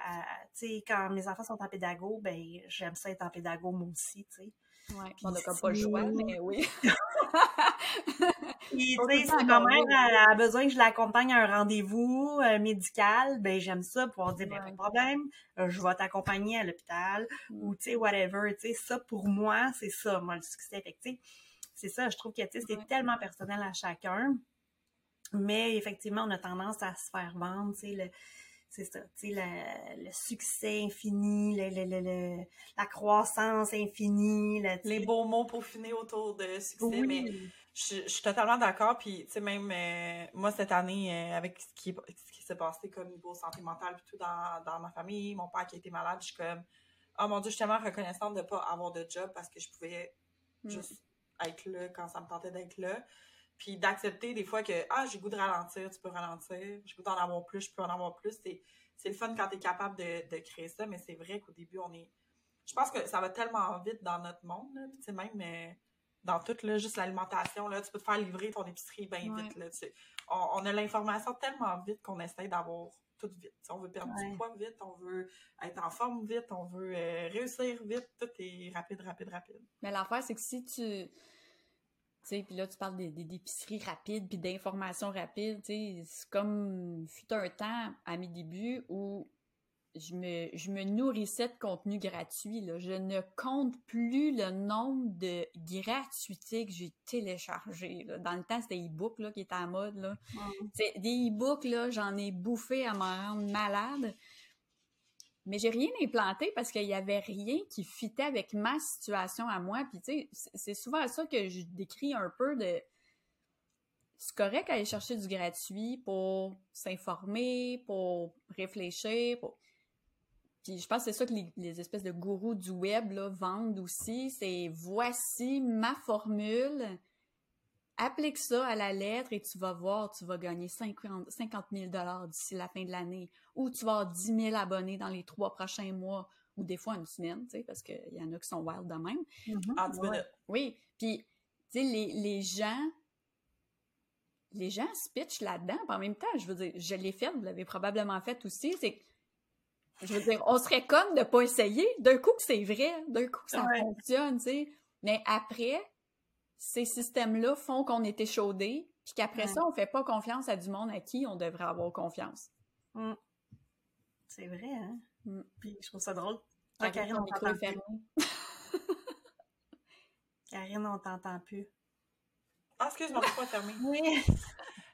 tu sais, quand mes enfants sont en pédago, ben, j'aime ça être en pédago, moi aussi, tu sais. Ouais, on n'a pas le choix, mais oui. Puis, tu sais, si ma mère a, besoin que je l'accompagne à un rendez-vous euh, médical, ben, j'aime ça, pour dire, ben, pas de problème, euh, je vais t'accompagner à l'hôpital, mm. ou, tu sais, whatever, tu sais, ça, pour moi, c'est ça, moi, le succès. effectif c'est ça, je trouve que, tu sais, c'est tellement personnel à chacun. Mais effectivement, on a tendance à se faire vendre, tu sais, c'est ça, tu sais, le, succès infini, le, la croissance infinie. Les beaux mots pour finir autour de succès, mais je, suis totalement d'accord. Puis, tu sais, même euh, moi, cette année, euh, avec ce qui, ce qui s'est passé comme niveau santé mentale, puis tout dans, dans ma famille, mon père qui a été malade, je suis comme, oh mon Dieu, je suis tellement reconnaissante de ne pas avoir de job parce que je pouvais mm. juste être là quand ça me tentait d'être là. Puis d'accepter des fois que, ah, j'ai goût de ralentir, tu peux ralentir. J'ai goût d'en avoir plus, je peux en avoir plus. C'est, c'est le fun quand tu es capable de, de, créer ça, mais c'est vrai qu'au début, on est. Je pense que ça va tellement vite dans notre monde, là. tu sais, même mais dans tout, là, juste l'alimentation, là, tu peux te faire livrer ton épicerie bien vite, là. Tu on, on, a l'information tellement vite qu'on essaie d'avoir tout vite. on veut perdre du poids vite, on veut être en forme vite, on veut euh, réussir vite. Tout est rapide, rapide, rapide. Mais l'affaire, c'est que si tu. Tu sais, puis là, tu parles des, d'épiceries rapides puis d'informations rapides, tu sais, c'est comme fut un temps à mes débuts où je me, je me nourrissais de contenu gratuit. Là. Je ne compte plus le nombre de gratuités que j'ai téléchargés. Dans le temps, c'était e-book là, qui était à mode. Là. Des e-books, là, j'en ai bouffé à me rendre malade. Mais j'ai rien implanté parce qu'il n'y avait rien qui fitait avec ma situation à moi. Puis, tu sais, c'est souvent ça que je décris un peu de. C'est correct d'aller chercher du gratuit pour s'informer, pour réfléchir, puis je pense que c'est ça que les, espèces de gourous du web vendent aussi. C'est voici ma formule, applique ça à la lettre et tu vas voir, tu vas gagner 50, 50 000 d'ici la fin de l'année. Ou tu vas avoir 10 000 abonnés dans les trois prochains mois ou des fois une semaine, tu sais, parce qu'il y en a qui sont wild de même. Mm-hmm. Oui, puis tu sais, les, les gens les gens se pitchent là-dedans. En même temps, je veux dire, je l'ai fait, vous l'avez probablement fait aussi, c'est je veux dire, on serait comme de pas essayer. D'un coup que c'est vrai, d'un coup que ça fonctionne, tu sais. Mais après, ces systèmes-là font qu'on est échaudé, puis qu'après ça, on fait pas confiance à du monde à qui on devrait avoir confiance. Mm. C'est vrai, hein? Mm. Puis je trouve ça drôle. Ah, Karine, on t'entend plus. Karine, on t'entend plus. Ah, excuse-moi, pas fermé. Oui.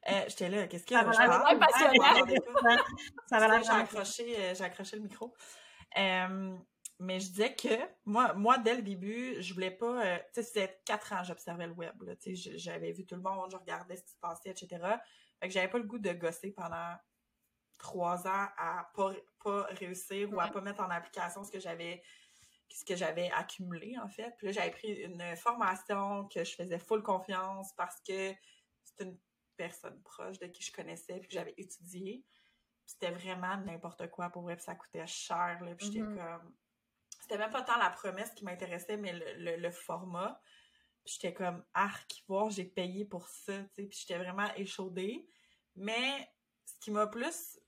Euh, j'étais là, qu'est-ce qu'il y a? Ça va l'air passionnant. Ça va J'ai accroché, euh, j'ai accroché le micro. Euh, mais je disais que moi, moi, dès le début, je voulais pas. tu sais, c'était quatre ans, j'observais le web. J'avais vu tout le monde, je regardais ce qui se passait, etc. Fait que j'avais pas le goût de gosser pendant trois ans à pas, pas réussir ou à pas mettre en application ce que j'avais ce que j'avais accumulé en fait. Puis là, j'avais pris une formation que je faisais full confiance parce que c'est une personne proche de qui je connaissais puis que j'avais étudié. C'était vraiment n'importe quoi pour vrai, puis ça coûtait cher. Là, puis j'étais mm-hmm. comme. C'était même pas tant la promesse qui m'intéressait, mais le, le, format. Puis j'étais comme arc, voir, j'ai payé pour ça, tu sais. Puis j'étais vraiment échaudée. Mais ce qui m'a plus.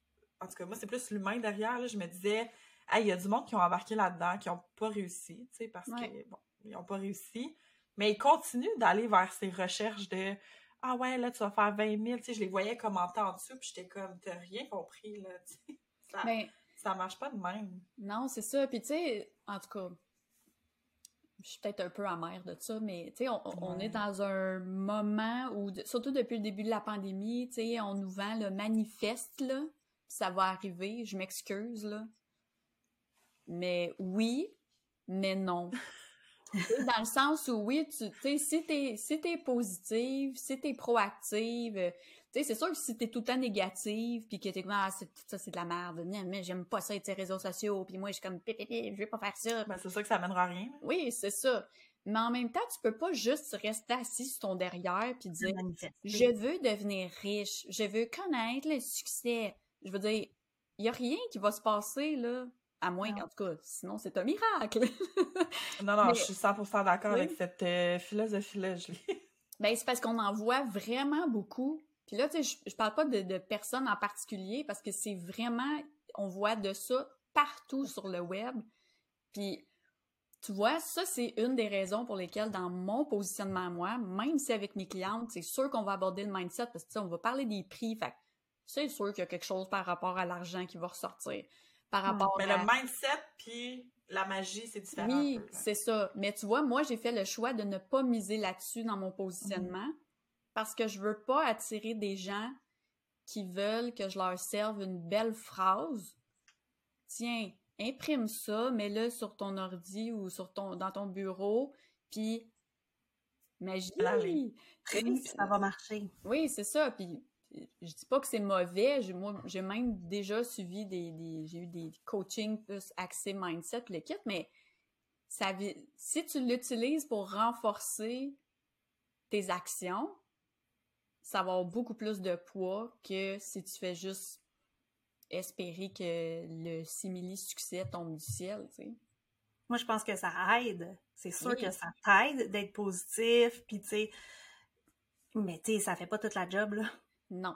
En tout cas, moi, c'est plus l'humain derrière. Là, je me disais, il y a du monde qui ont embarqué là-dedans, qui ont pas réussi, tu sais, parce que, bon, ils ont pas réussi. Mais ils continuent d'aller vers ces recherches de ah ouais, là, tu vas faire 20 000. Tu sais, je les voyais commenter en dessous, puis j'étais comme, t'as rien compris, là. Tu sais, ça, Mais, ça marche pas de même. Non, c'est ça. Puis, tu sais, en tout cas, je suis peut-être un peu amère de ça, mais tu sais, on, est dans un moment où, surtout depuis le début de la pandémie, tu sais, on nous vend le manifeste, là, ça va arriver, je m'excuse, là. Mais oui, mais non dans le sens où oui, tu sais, si t'es si t'es positive, si t'es proactive, tu sais, c'est sûr que si t'es tout le temps négative, puis que t'es comme ah ça c'est de la merde, mais j'aime pas ça les réseaux sociaux, puis moi je suis comme je vais pas faire ça. Ben, c'est sûr que ça mènera à rien. Oui, c'est ça. Mais en même temps, tu peux pas juste rester assis sur ton derrière puis dire je veux devenir riche, je veux connaître le succès. Je veux dire, il y a rien qui va se passer là à moins qu'en tout cas, sinon c'est un miracle. non, non, je suis 100% d'accord avec cette euh, philosophie-là, Ben, c'est parce qu'on en voit vraiment beaucoup. Puis là, tu sais, je, je parle pas de, personnes en particulier parce que c'est vraiment, on voit de ça partout sur le web. Puis, tu vois, ça, c'est une des raisons pour lesquelles, dans mon positionnement à moi, même si avec mes clientes, c'est sûr qu'on va aborder le mindset parce que, on va parler des prix. Fait c'est sûr qu'il y a quelque chose par rapport à l'argent qui va ressortir par rapport Mais le mindset puis la magie, c'est différent. Oui, c'est ça. Mais tu vois, moi, j'ai fait le choix de ne pas miser là-dessus dans mon positionnement. Parce que je veux pas attirer des gens qui veulent que je leur serve une belle phrase. Tiens, imprime ça, mets-le sur ton ordi ou sur ton dans ton bureau, puis magie. ça va marcher. Oui, c'est ça. Puis je dis pas que c'est mauvais. Moi, j'ai même déjà suivi des, j'ai eu des coachings plus axés mindset, le kit, mais ça, si tu l'utilises pour renforcer tes actions, ça va avoir beaucoup plus de poids que si tu fais juste espérer que le simili-succès tombe du ciel, tu sais. Moi, je pense que ça aide. C'est sûr que ça t'aide d'être positif, puis tu sais, mais tu sais, ça fait pas toute la job, là. Non.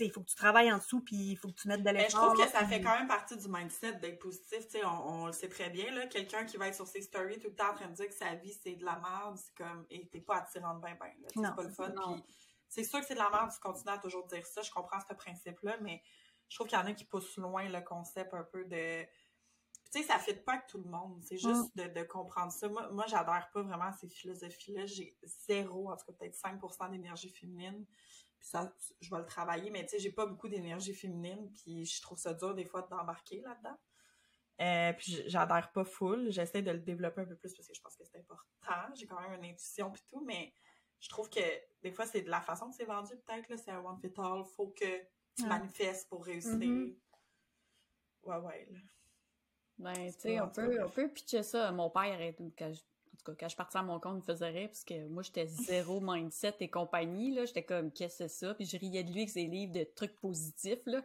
il faut que tu travailles en dessous, puis il faut que tu mettes de l'effort. je trouve que ça fait quand même partie du mindset d'être positif. Tu sais, on, le sait très bien, là. Quelqu'un qui va être sur ses stories tout le temps en train de dire que sa vie, c'est de la merde, c'est comme, et t'es pas attirant de ben ben, C'est pas le fun. C'est sûr que c'est de la merde, tu continues à toujours dire ça. Je comprends ce principe-là, mais je trouve qu'il y en a qui poussent loin le concept un peu de. Tu sais, ça ne fit pas avec tout le monde. C'est juste de, de, comprendre ça. Moi, moi j'adhère pas vraiment à ces philosophies-là. J'ai zéro, en tout cas peut-être 5% d'énergie féminine ça, je vais le travailler, mais tu sais, j'ai pas beaucoup d'énergie féminine, puis je trouve ça dur des fois d'embarquer là-dedans. Euh, puis j'adhère pas full, j'essaie de le développer un peu plus parce que je pense que c'est important. J'ai quand même une intuition puis tout, mais je trouve que des fois c'est de la façon que c'est vendu peut-être là, c'est un one fit all, faut que tu manifestes pour réussir. Mm-hmm. Ouais ouais. Ben, tu sais, on peut, on peut pitcher ça. Mon père, quand je, quand je partais à mon compte, il me faisait rire parce que moi, j'étais zéro mindset et compagnie, là. J'étais comme, qu'est-ce que c'est ça? Puis je riais de lui avec ses livres de trucs positifs, là.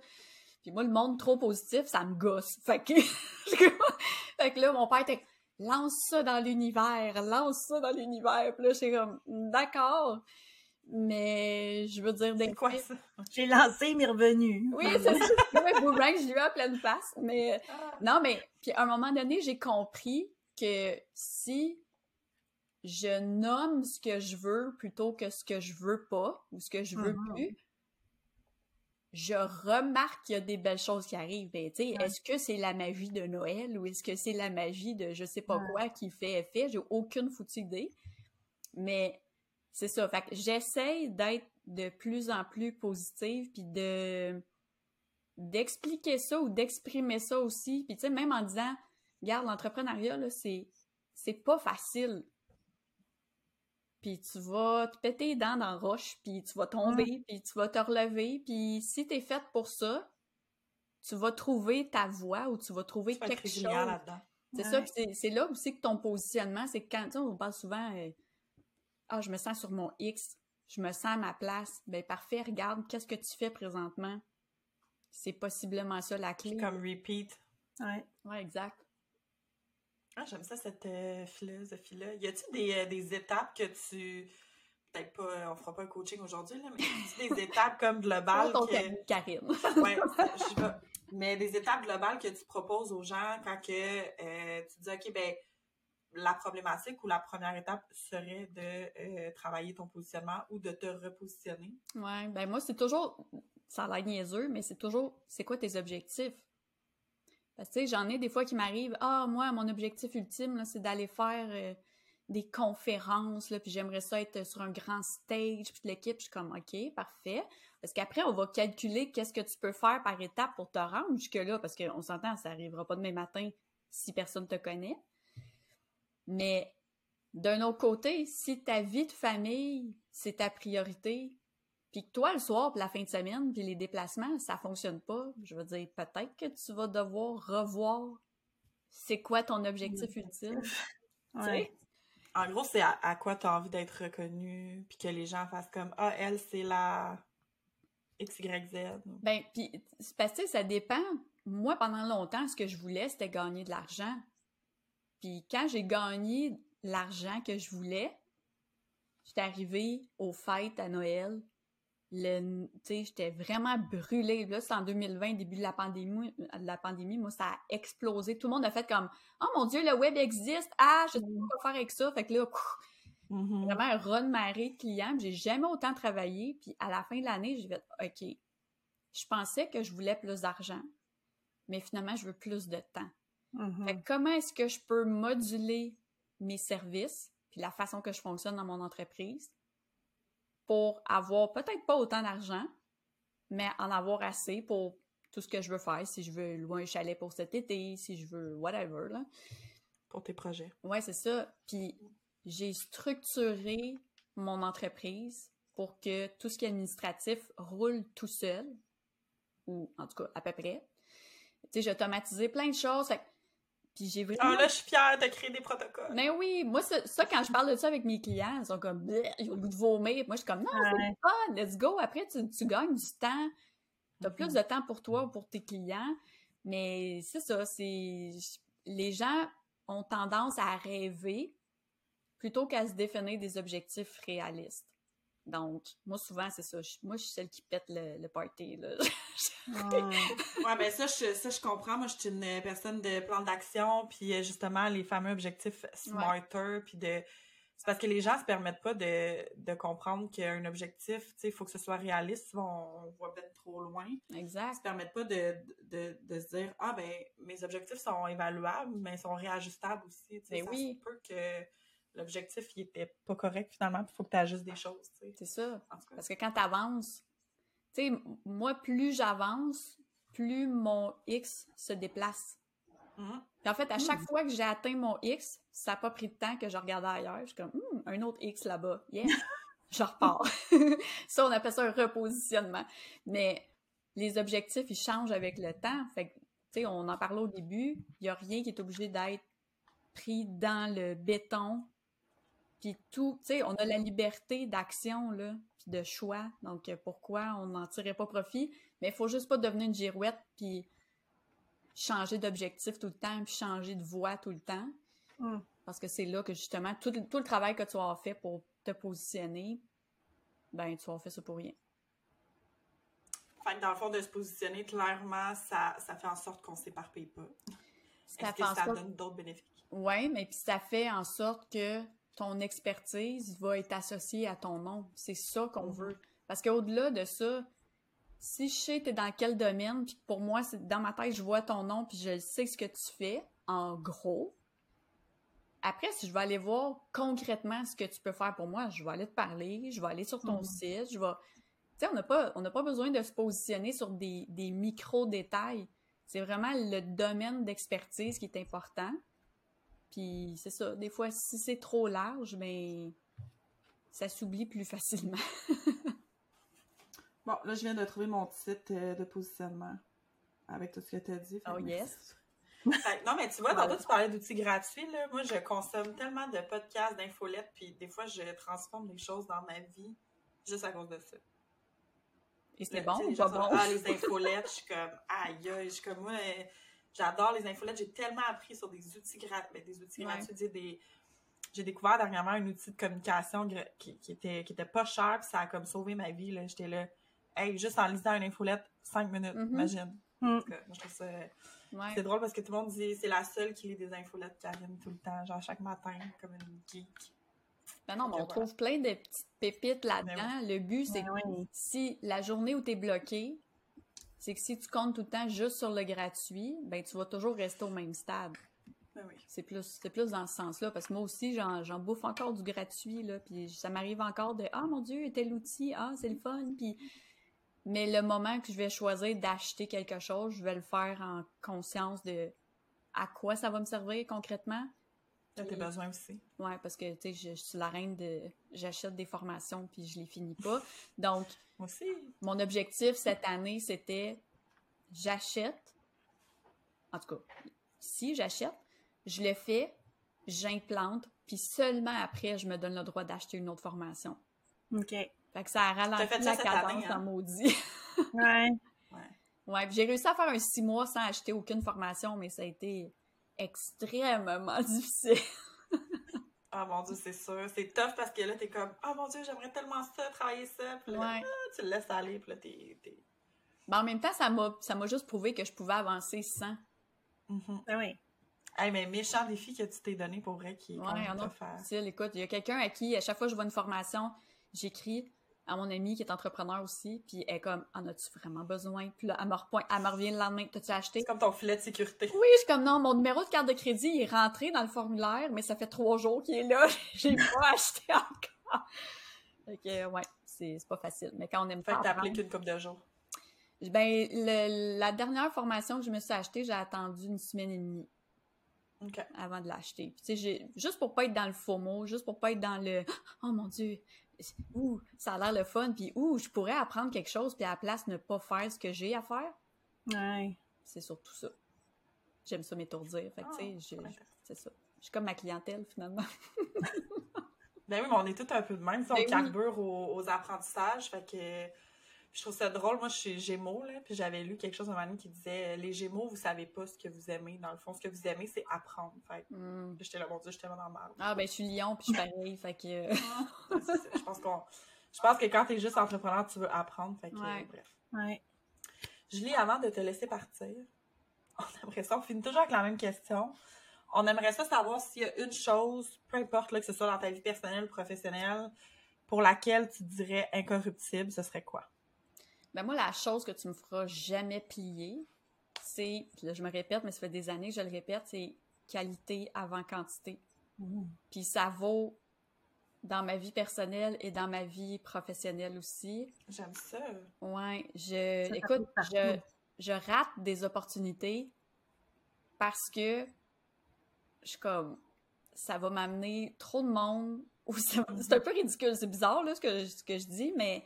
Puis moi, le monde trop positif, ça me gosse. Fait que, fait que là, mon père était, lance ça dans l'univers, lance ça dans l'univers. Puis là, j'étais comme, d'accord. Mais je veux dire, c'est quoi ça? J'ai lancé, mais revenu. Oui, c'est ça. Ouais, boomerang, je lui ai à pleine face. Mais ah. non, mais puis à un moment donné, j'ai compris que si je nomme ce que je veux plutôt que ce que je veux pas ou ce que je veux mm-hmm. plus, je remarque qu'il y a des belles choses qui arrivent. Ben, Est-ce que c'est la magie de Noël ou est-ce que c'est la magie de je sais pas quoi qui fait effet? J'ai aucune foutue idée. Mais c'est ça. Fait que j'essaie d'être de plus en plus positive puis de d'expliquer ça ou d'exprimer ça aussi. Puis tu sais, même en disant, regarde, l'entrepreneuriat, c'est c'est pas facile puis tu vas te péter les dents dans la roche, puis tu vas tomber, puis tu vas te relever, puis si t'es faite pour ça, tu vas trouver ta voie ou tu vas trouver quelque chose. C'est ça, c'est là aussi que ton positionnement, c'est quand, tu on parle souvent, euh, ah, je me sens sur mon X, je me sens à ma place. Ben parfait, regarde, qu'est-ce que tu fais présentement? C'est possiblement ça la clé. Comme repeat. Ouais. Ouais, exact. Ah, j'aime ça, cette euh, philosophie-là. Y a-t-il des, euh, des, étapes que tu. Peut-être pas, on fera pas un coaching aujourd'hui, là, mais y a-t-il des étapes comme globales. que... Karine. ouais, je Mais des étapes globales que tu proposes aux gens quand que, euh, tu dis, OK, ben, la problématique ou la première étape serait de travailler ton positionnement ou de te repositionner? Ouais, ben moi, c'est toujours. Ça a l'air niaiseux, mais c'est toujours. C'est quoi tes objectifs? J'en ai des fois qui m'arrivent, ah, moi, mon objectif ultime, c'est d'aller faire euh, des conférences, là, puis j'aimerais ça être sur un grand stage, puis l'équipe, je suis comme, OK, parfait. Parce qu'après, on va calculer qu'est-ce que tu peux faire par étape pour te rendre jusque-là, parce qu'on s'entend, ça arrivera pas demain matin si personne te connaît. Mais d'un autre côté, si ta vie de famille, c'est ta priorité, puis que toi, le soir, puis la fin de semaine, puis les déplacements, ça fonctionne pas, je veux dire, peut-être que tu vas devoir revoir c'est quoi ton objectif ultime. En gros, c'est à, quoi tu as envie d'être reconnu, puis que les gens fassent comme Ah, elle, c'est la XYZ. Ben, puis, parce que ça dépend. Moi, pendant longtemps, ce que je voulais, c'était gagner de l'argent. Puis quand j'ai gagné l'argent que je voulais, j'étais arrivée aux fêtes à Noël, le j'étais vraiment brûlée. Là c'est en 2020 début de la pandémie de la pandémie moi ça a explosé. Tout le monde a fait comme oh mon dieu le web existe! Ah je sais pas quoi faire avec ça fait que là mm-hmm. vraiment un run marée de clients. J'ai jamais autant travaillé. Puis à la fin de l'année j'ai fait ok je pensais que je voulais plus d'argent mais finalement je veux plus de temps. Mm-hmm. fait comment est-ce que je peux moduler mes services puis la façon que je fonctionne dans mon entreprise pour avoir peut-être pas autant d'argent, mais en avoir assez pour tout ce que je veux faire, si je veux louer un chalet pour cet été, si je veux whatever. Là. Pour tes projets. Ouais, c'est ça. Puis j'ai structuré mon entreprise pour que tout ce qui est administratif roule tout seul, ou en tout cas à peu près. Tu sais, j'ai automatisé plein de choses. Puis j'ai Ah là, je suis fière de créer des protocoles. Mais oui, moi, ça, quand je parle de ça avec mes clients, ils sont comme, ils ont le goût de vomir. Moi, je suis comme, non, c'est fun, let's go. Après, tu, tu gagnes du temps. Tu as plus de temps pour toi, pour tes clients. Mais c'est ça, c'est. Les gens ont tendance à rêver plutôt qu'à se définir des objectifs réalistes. Donc, moi, souvent, c'est ça. moi, je suis celle qui pète le, party, là. ouais, ben ça je, ça, je comprends. Moi, je suis une personne de plan d'action, puis euh, justement, les fameux objectifs smarter, puis de... C'est parce que les gens se permettent pas de, de comprendre qu'un objectif, tu sais, il faut que ce soit réaliste, on, voit peut-être trop loin. Exact. Ils se permettent pas de, de, de, se dire, ah ben, mes objectifs sont évaluables, mais ils sont réajustables aussi. Mais ben oui. peut que l'objectif, il était pas correct finalement, il faut que tu ajustes des choses. C'est ça. Parce que quand tu avances, tu sais, moi, plus j'avance, plus mon X se déplace. Mm-hmm. en fait, à chaque mm. fois que j'ai atteint mon X, ça n'a pas pris de temps que je regardais ailleurs. Je suis comme, hmm, un autre X là-bas. Yeah! je repars. ça, on appelle ça un repositionnement. Mais les objectifs, ils changent avec le temps. Fait tu sais, on en parlait au début, il n'y a rien qui est obligé d'être pris dans le béton puis tout, tu sais, on a la liberté d'action, là, puis de choix. Donc, euh, pourquoi on n'en tirait pas profit? Mais il faut juste pas devenir une girouette, puis changer d'objectif tout le temps, puis changer de voie tout le temps. Mm. Parce que c'est là que, justement, tout, le travail que tu as fait pour te positionner, ben, tu as fait ça pour rien. Fait dans le fond, de se positionner, clairement, ça, ça fait en sorte qu'on s'éparpille pas. Est-ce que ça donne d'autres bénéfices? Oui, mais puis ça fait en sorte que ton expertise va être associée à ton nom. C'est ça qu'on mhm. veut. Parce qu'au-delà de ça, si je sais t'es dans quel domaine, puis pour moi, c'est dans ma tête, je vois ton nom, puis je sais ce que tu fais, en gros. Après, si je vais aller voir concrètement ce que tu peux faire pour moi, je vais aller te parler, je vais aller sur ton mhm. site, je vais... Tu sais, on n'a pas, pas besoin de se positionner sur des, des micro-détails. C'est vraiment le domaine d'expertise qui est important. Puis c'est ça, des fois, si c'est trop large, ben ça s'oublie plus facilement. bon, là, je viens de trouver mon titre euh, de positionnement avec tout ce que tu as dit. Oh yes! non, mais tu vois, tantôt, tu parlais d'outils gratuits. Là. Moi, je consomme tellement de podcasts, d'infolettes, puis des fois, je transforme des choses dans ma vie juste à cause de ça. Et c'est bon ou pas bon? Ah, les infolettes, je suis comme, aïe, aïe, je suis comme, moi, J'adore les infolettes. J'ai tellement appris sur des outils, ben, des outils gratuits. J'ai découvert dernièrement un outil de communication qui, était, qui était pas cher, puis ça a comme sauvé ma vie. J'étais là, hey, juste en lisant une infolette, cinq minutes, mm-hmm. imagine. Mm. je trouve ça. C'est drôle parce que tout le monde dit c'est la seule qui lit des infolettes qui arrivent tout le temps, genre chaque matin, comme une geek. Ben non, mais on trouve plein de petites pépites ben là-dedans. Le but, c'est ben que si la journée où tu es bloqué, c'est que si tu comptes tout le temps juste sur le gratuit, ben tu vas toujours rester au même stade. Ben c'est plus, plus dans ce sens-là, parce que moi aussi, j'en bouffe encore du gratuit, là, puis ça m'arrive encore de « Ah, mon Dieu, tel outil, ah, c'est le fun! » Puis... Mais le moment que je vais choisir d'acheter quelque chose, je vais le faire en conscience de à quoi ça va me servir concrètement. T'as tes besoins aussi. Ouais, parce que, tu sais, je, suis la reine de... J'achète des formations, puis je les finis pas. Donc, aussi. Mon objectif cette année, c'était j'achète. En tout cas, si j'achète, je le fais, j'implante, puis seulement après, je me donne le droit d'acheter une autre formation. OK. Fait que ça a ralenti la cadence en hein? maudit. ouais. Ouais. Ouais, j'ai réussi à faire un six mois sans acheter aucune formation, mais ça a été extrêmement difficile. Ah mon dieu, c'est sûr. C'est tough parce que là, t'es comme, ah mon dieu, j'aimerais tellement ça, travailler ça. Puis là, ah, tu le laisses aller, puis là, t'es. Ben, en même temps, ça m'a, ça m'a juste prouvé que je pouvais avancer sans. Mm oui. Hey, mais méchant défi que tu t'es donné pour vrai qui est ouais, quand faire. Écoute, il y a quelqu'un à qui, à chaque fois que je vois une formation, j'écris à mon amie qui est entrepreneur aussi, puis elle est comme En as-tu vraiment besoin? Puis là, elle me, repoint, elle me revient le lendemain, t'as-tu acheté? C'est comme ton filet de sécurité. Oui, je suis comme non, mon numéro de carte de crédit est rentré dans le formulaire, mais ça fait trois jours qu'il est là, j'ai pas acheté encore. Fait que, ouais, c'est pas facile. Mais quand on aime fait pas. Fait que t'as appelé qu'une couple de jours. Ben, la dernière formation que je me suis achetée, j'ai attendu une semaine et demie. Avant de l'acheter. Tu sais, juste pour pas être dans le faux mot, juste pour pas être dans le Oh mon Dieu, ouh, ça a l'air le fun, puis ouh, je pourrais apprendre quelque chose, puis à la place, ne pas faire ce que j'ai à faire. Ouais. C'est surtout ça. J'aime ça m'étourdir. Fait que, tu sais, ah, c'est ça. Je suis comme ma clientèle, finalement. ben oui, mais on est tous un peu de même. On ben carbure aux, apprentissages. Fait que je trouve ça drôle. Moi, je suis Gémeaux, là, puis j'avais lu quelque chose un moment qui disait Les Gémeaux, vous savez pas ce que vous aimez. Dans le fond, ce que vous aimez, c'est apprendre. Fait mm. j'étais là, mon Dieu, j'étais tellement mal. Ah, ben, je suis Lion, puis je suis pareil. fait que. je pense qu'on. Je pense que quand tu es juste entrepreneur, tu veux apprendre. Fait que, Ouais. bref. Ouais. Julie, avant de te laisser partir, on aimerait ça, on finit toujours avec la même question. On aimerait ça savoir s'il y a une chose, peu importe là, que ce soit dans ta vie personnelle ou professionnelle, pour laquelle tu dirais incorruptible, ce serait quoi? Ben moi, la chose que tu me feras jamais plier, c'est, là je me répète, mais ça fait des années que je le répète, c'est qualité avant quantité. Puis ça vaut dans ma vie personnelle et dans ma vie professionnelle aussi. J'aime ça. Ouais, je, Ça écoute, je, je rate des opportunités parce que je suis comme, ça va m'amener trop de monde. C'est un peu ridicule, c'est bizarre là, ce, que, ce que je dis, mais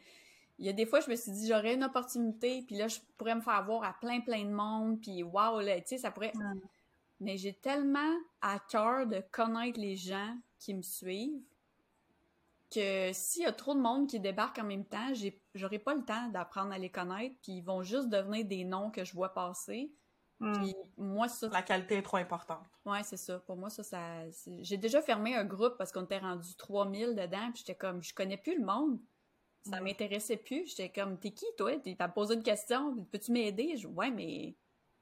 il y a des fois, je me suis dit, j'aurais une opportunité, puis là, je pourrais me faire voir à plein, plein de monde, puis waouh, là, tu sais, ça pourrait. Mais j'ai tellement à cœur de connaître les gens qui me suivent que s'il y a trop de monde qui débarque en même temps, j'ai- j'aurai pas le temps d'apprendre à les connaître, puis ils vont juste devenir des noms que je vois passer. Mhm. Puis moi, ça, La qualité est trop importante. ouais, c'est ça. Pour moi, ça, ça j'ai déjà fermé un groupe parce qu'on était rendu 3000 dedans, puis j'étais comme, je connais plus le monde. Ça m'intéressait plus. J'étais comme, t'es qui, toi? T'as posé une question, peux-tu m'aider? Je, ouais, mais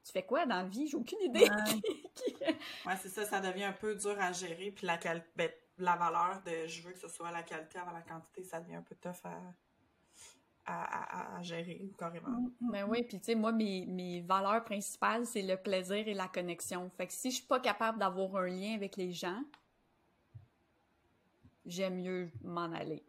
tu fais quoi dans la vie? J'ai aucune idée. Ouais. Ouais, c'est ça, ça devient un peu dur à gérer. Puis la, quali- ben, la valeur de je veux que ce soit la qualité avant la quantité, ça devient un peu tough à, à, à- à gérer, carrément. Mhm. Ben oui, puis tu sais, moi, mes, mes valeurs principales, c'est le plaisir et la connexion. Fait que si je suis pas capable d'avoir un lien avec les gens, j'aime mieux m'en aller.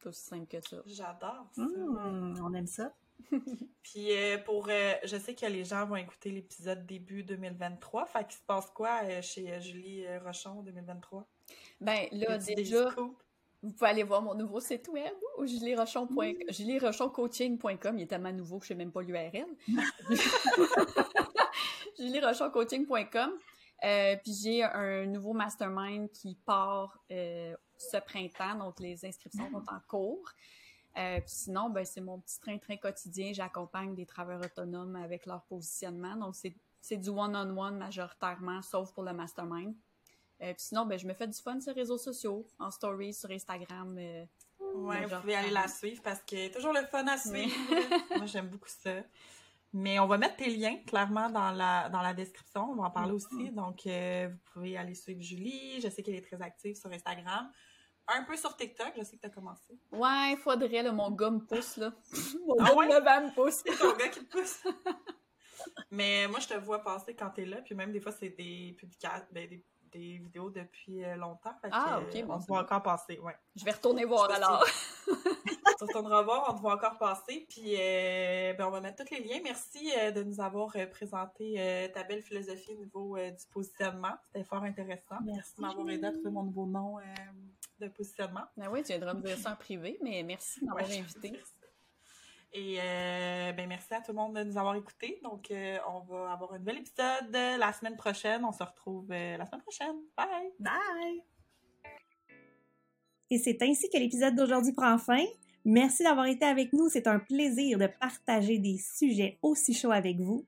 C'est aussi simple que ça. J'adore ça. Mhm. On aime ça. Puis euh, pour, euh, je sais que les gens vont écouter l'épisode début 2023. Fait qu'il se passe quoi euh, chez euh, Julie euh, Rochon en 2023? Ben là, déjà, vous pouvez aller voir mon nouveau site web ou julierochon.com. julierochoncoaching.com, il est tellement nouveau que je sais même pas l'URL. julierochoncoaching.com. Euh, puis j'ai un nouveau mastermind qui part euh, ce printemps, donc les inscriptions sont en cours. Euh, puis sinon, ben, c'est mon petit train-train quotidien. J'accompagne des travailleurs autonomes avec leur positionnement. Donc, c'est du one-on-one majoritairement, sauf pour le mastermind. Euh, puis sinon, ben, je me fais du fun sur les réseaux sociaux, en story, sur Instagram. euh, Ouais, vous pouvez aller la suivre parce que toujours le fun à Oui. suivre. Moi, j'aime beaucoup ça. Mais on va mettre tes liens clairement dans la, dans la description. On va en parler aussi. Donc, euh, vous pouvez aller suivre Julie. Je sais qu'elle est très active sur Instagram. Un peu sur TikTok. Je sais que tu as commencé. Ouais, faudrait, là, mon gars me pousse, là. mon Ah gars ouais? me pousse. C'est ton gars qui te pousse. Mais moi, je te vois passer quand t'es là. Puis même des fois, c'est des publications, ben, des, des vidéos depuis euh, longtemps. Fait Ah, ok, bon, on te voit encore passer. Ouais. Je vais retourner voir alors. tu retourneras voir, on te voit encore passer. Puis euh, ben, on va mettre tous les liens. Merci euh, de nous avoir euh, présenté euh, ta belle philosophie au niveau euh, du positionnement. C'était fort intéressant. Merci, de m'avoir aidé à trouver mon nouveau nom euh, de positionnement. Ben oui, tu viendras me dire ça en privé, mais merci de m'avoir Ouais, invité. Et euh, ben merci à tout le monde de nous avoir écoutés. Donc, euh, on va avoir un nouvel épisode euh, la semaine prochaine. On se retrouve euh, la semaine prochaine. Bye! Bye! Et c'est ainsi que l'épisode d'aujourd'hui prend fin. Merci d'avoir été avec nous. C'est un plaisir de partager des sujets aussi chauds avec vous.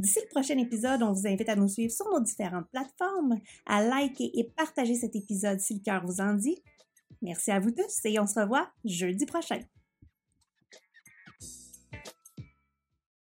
D'ici le prochain épisode, on vous invite à nous suivre sur nos différentes plateformes, à liker et partager cet épisode si le cœur vous en dit. Merci à vous tous et on se revoit jeudi prochain.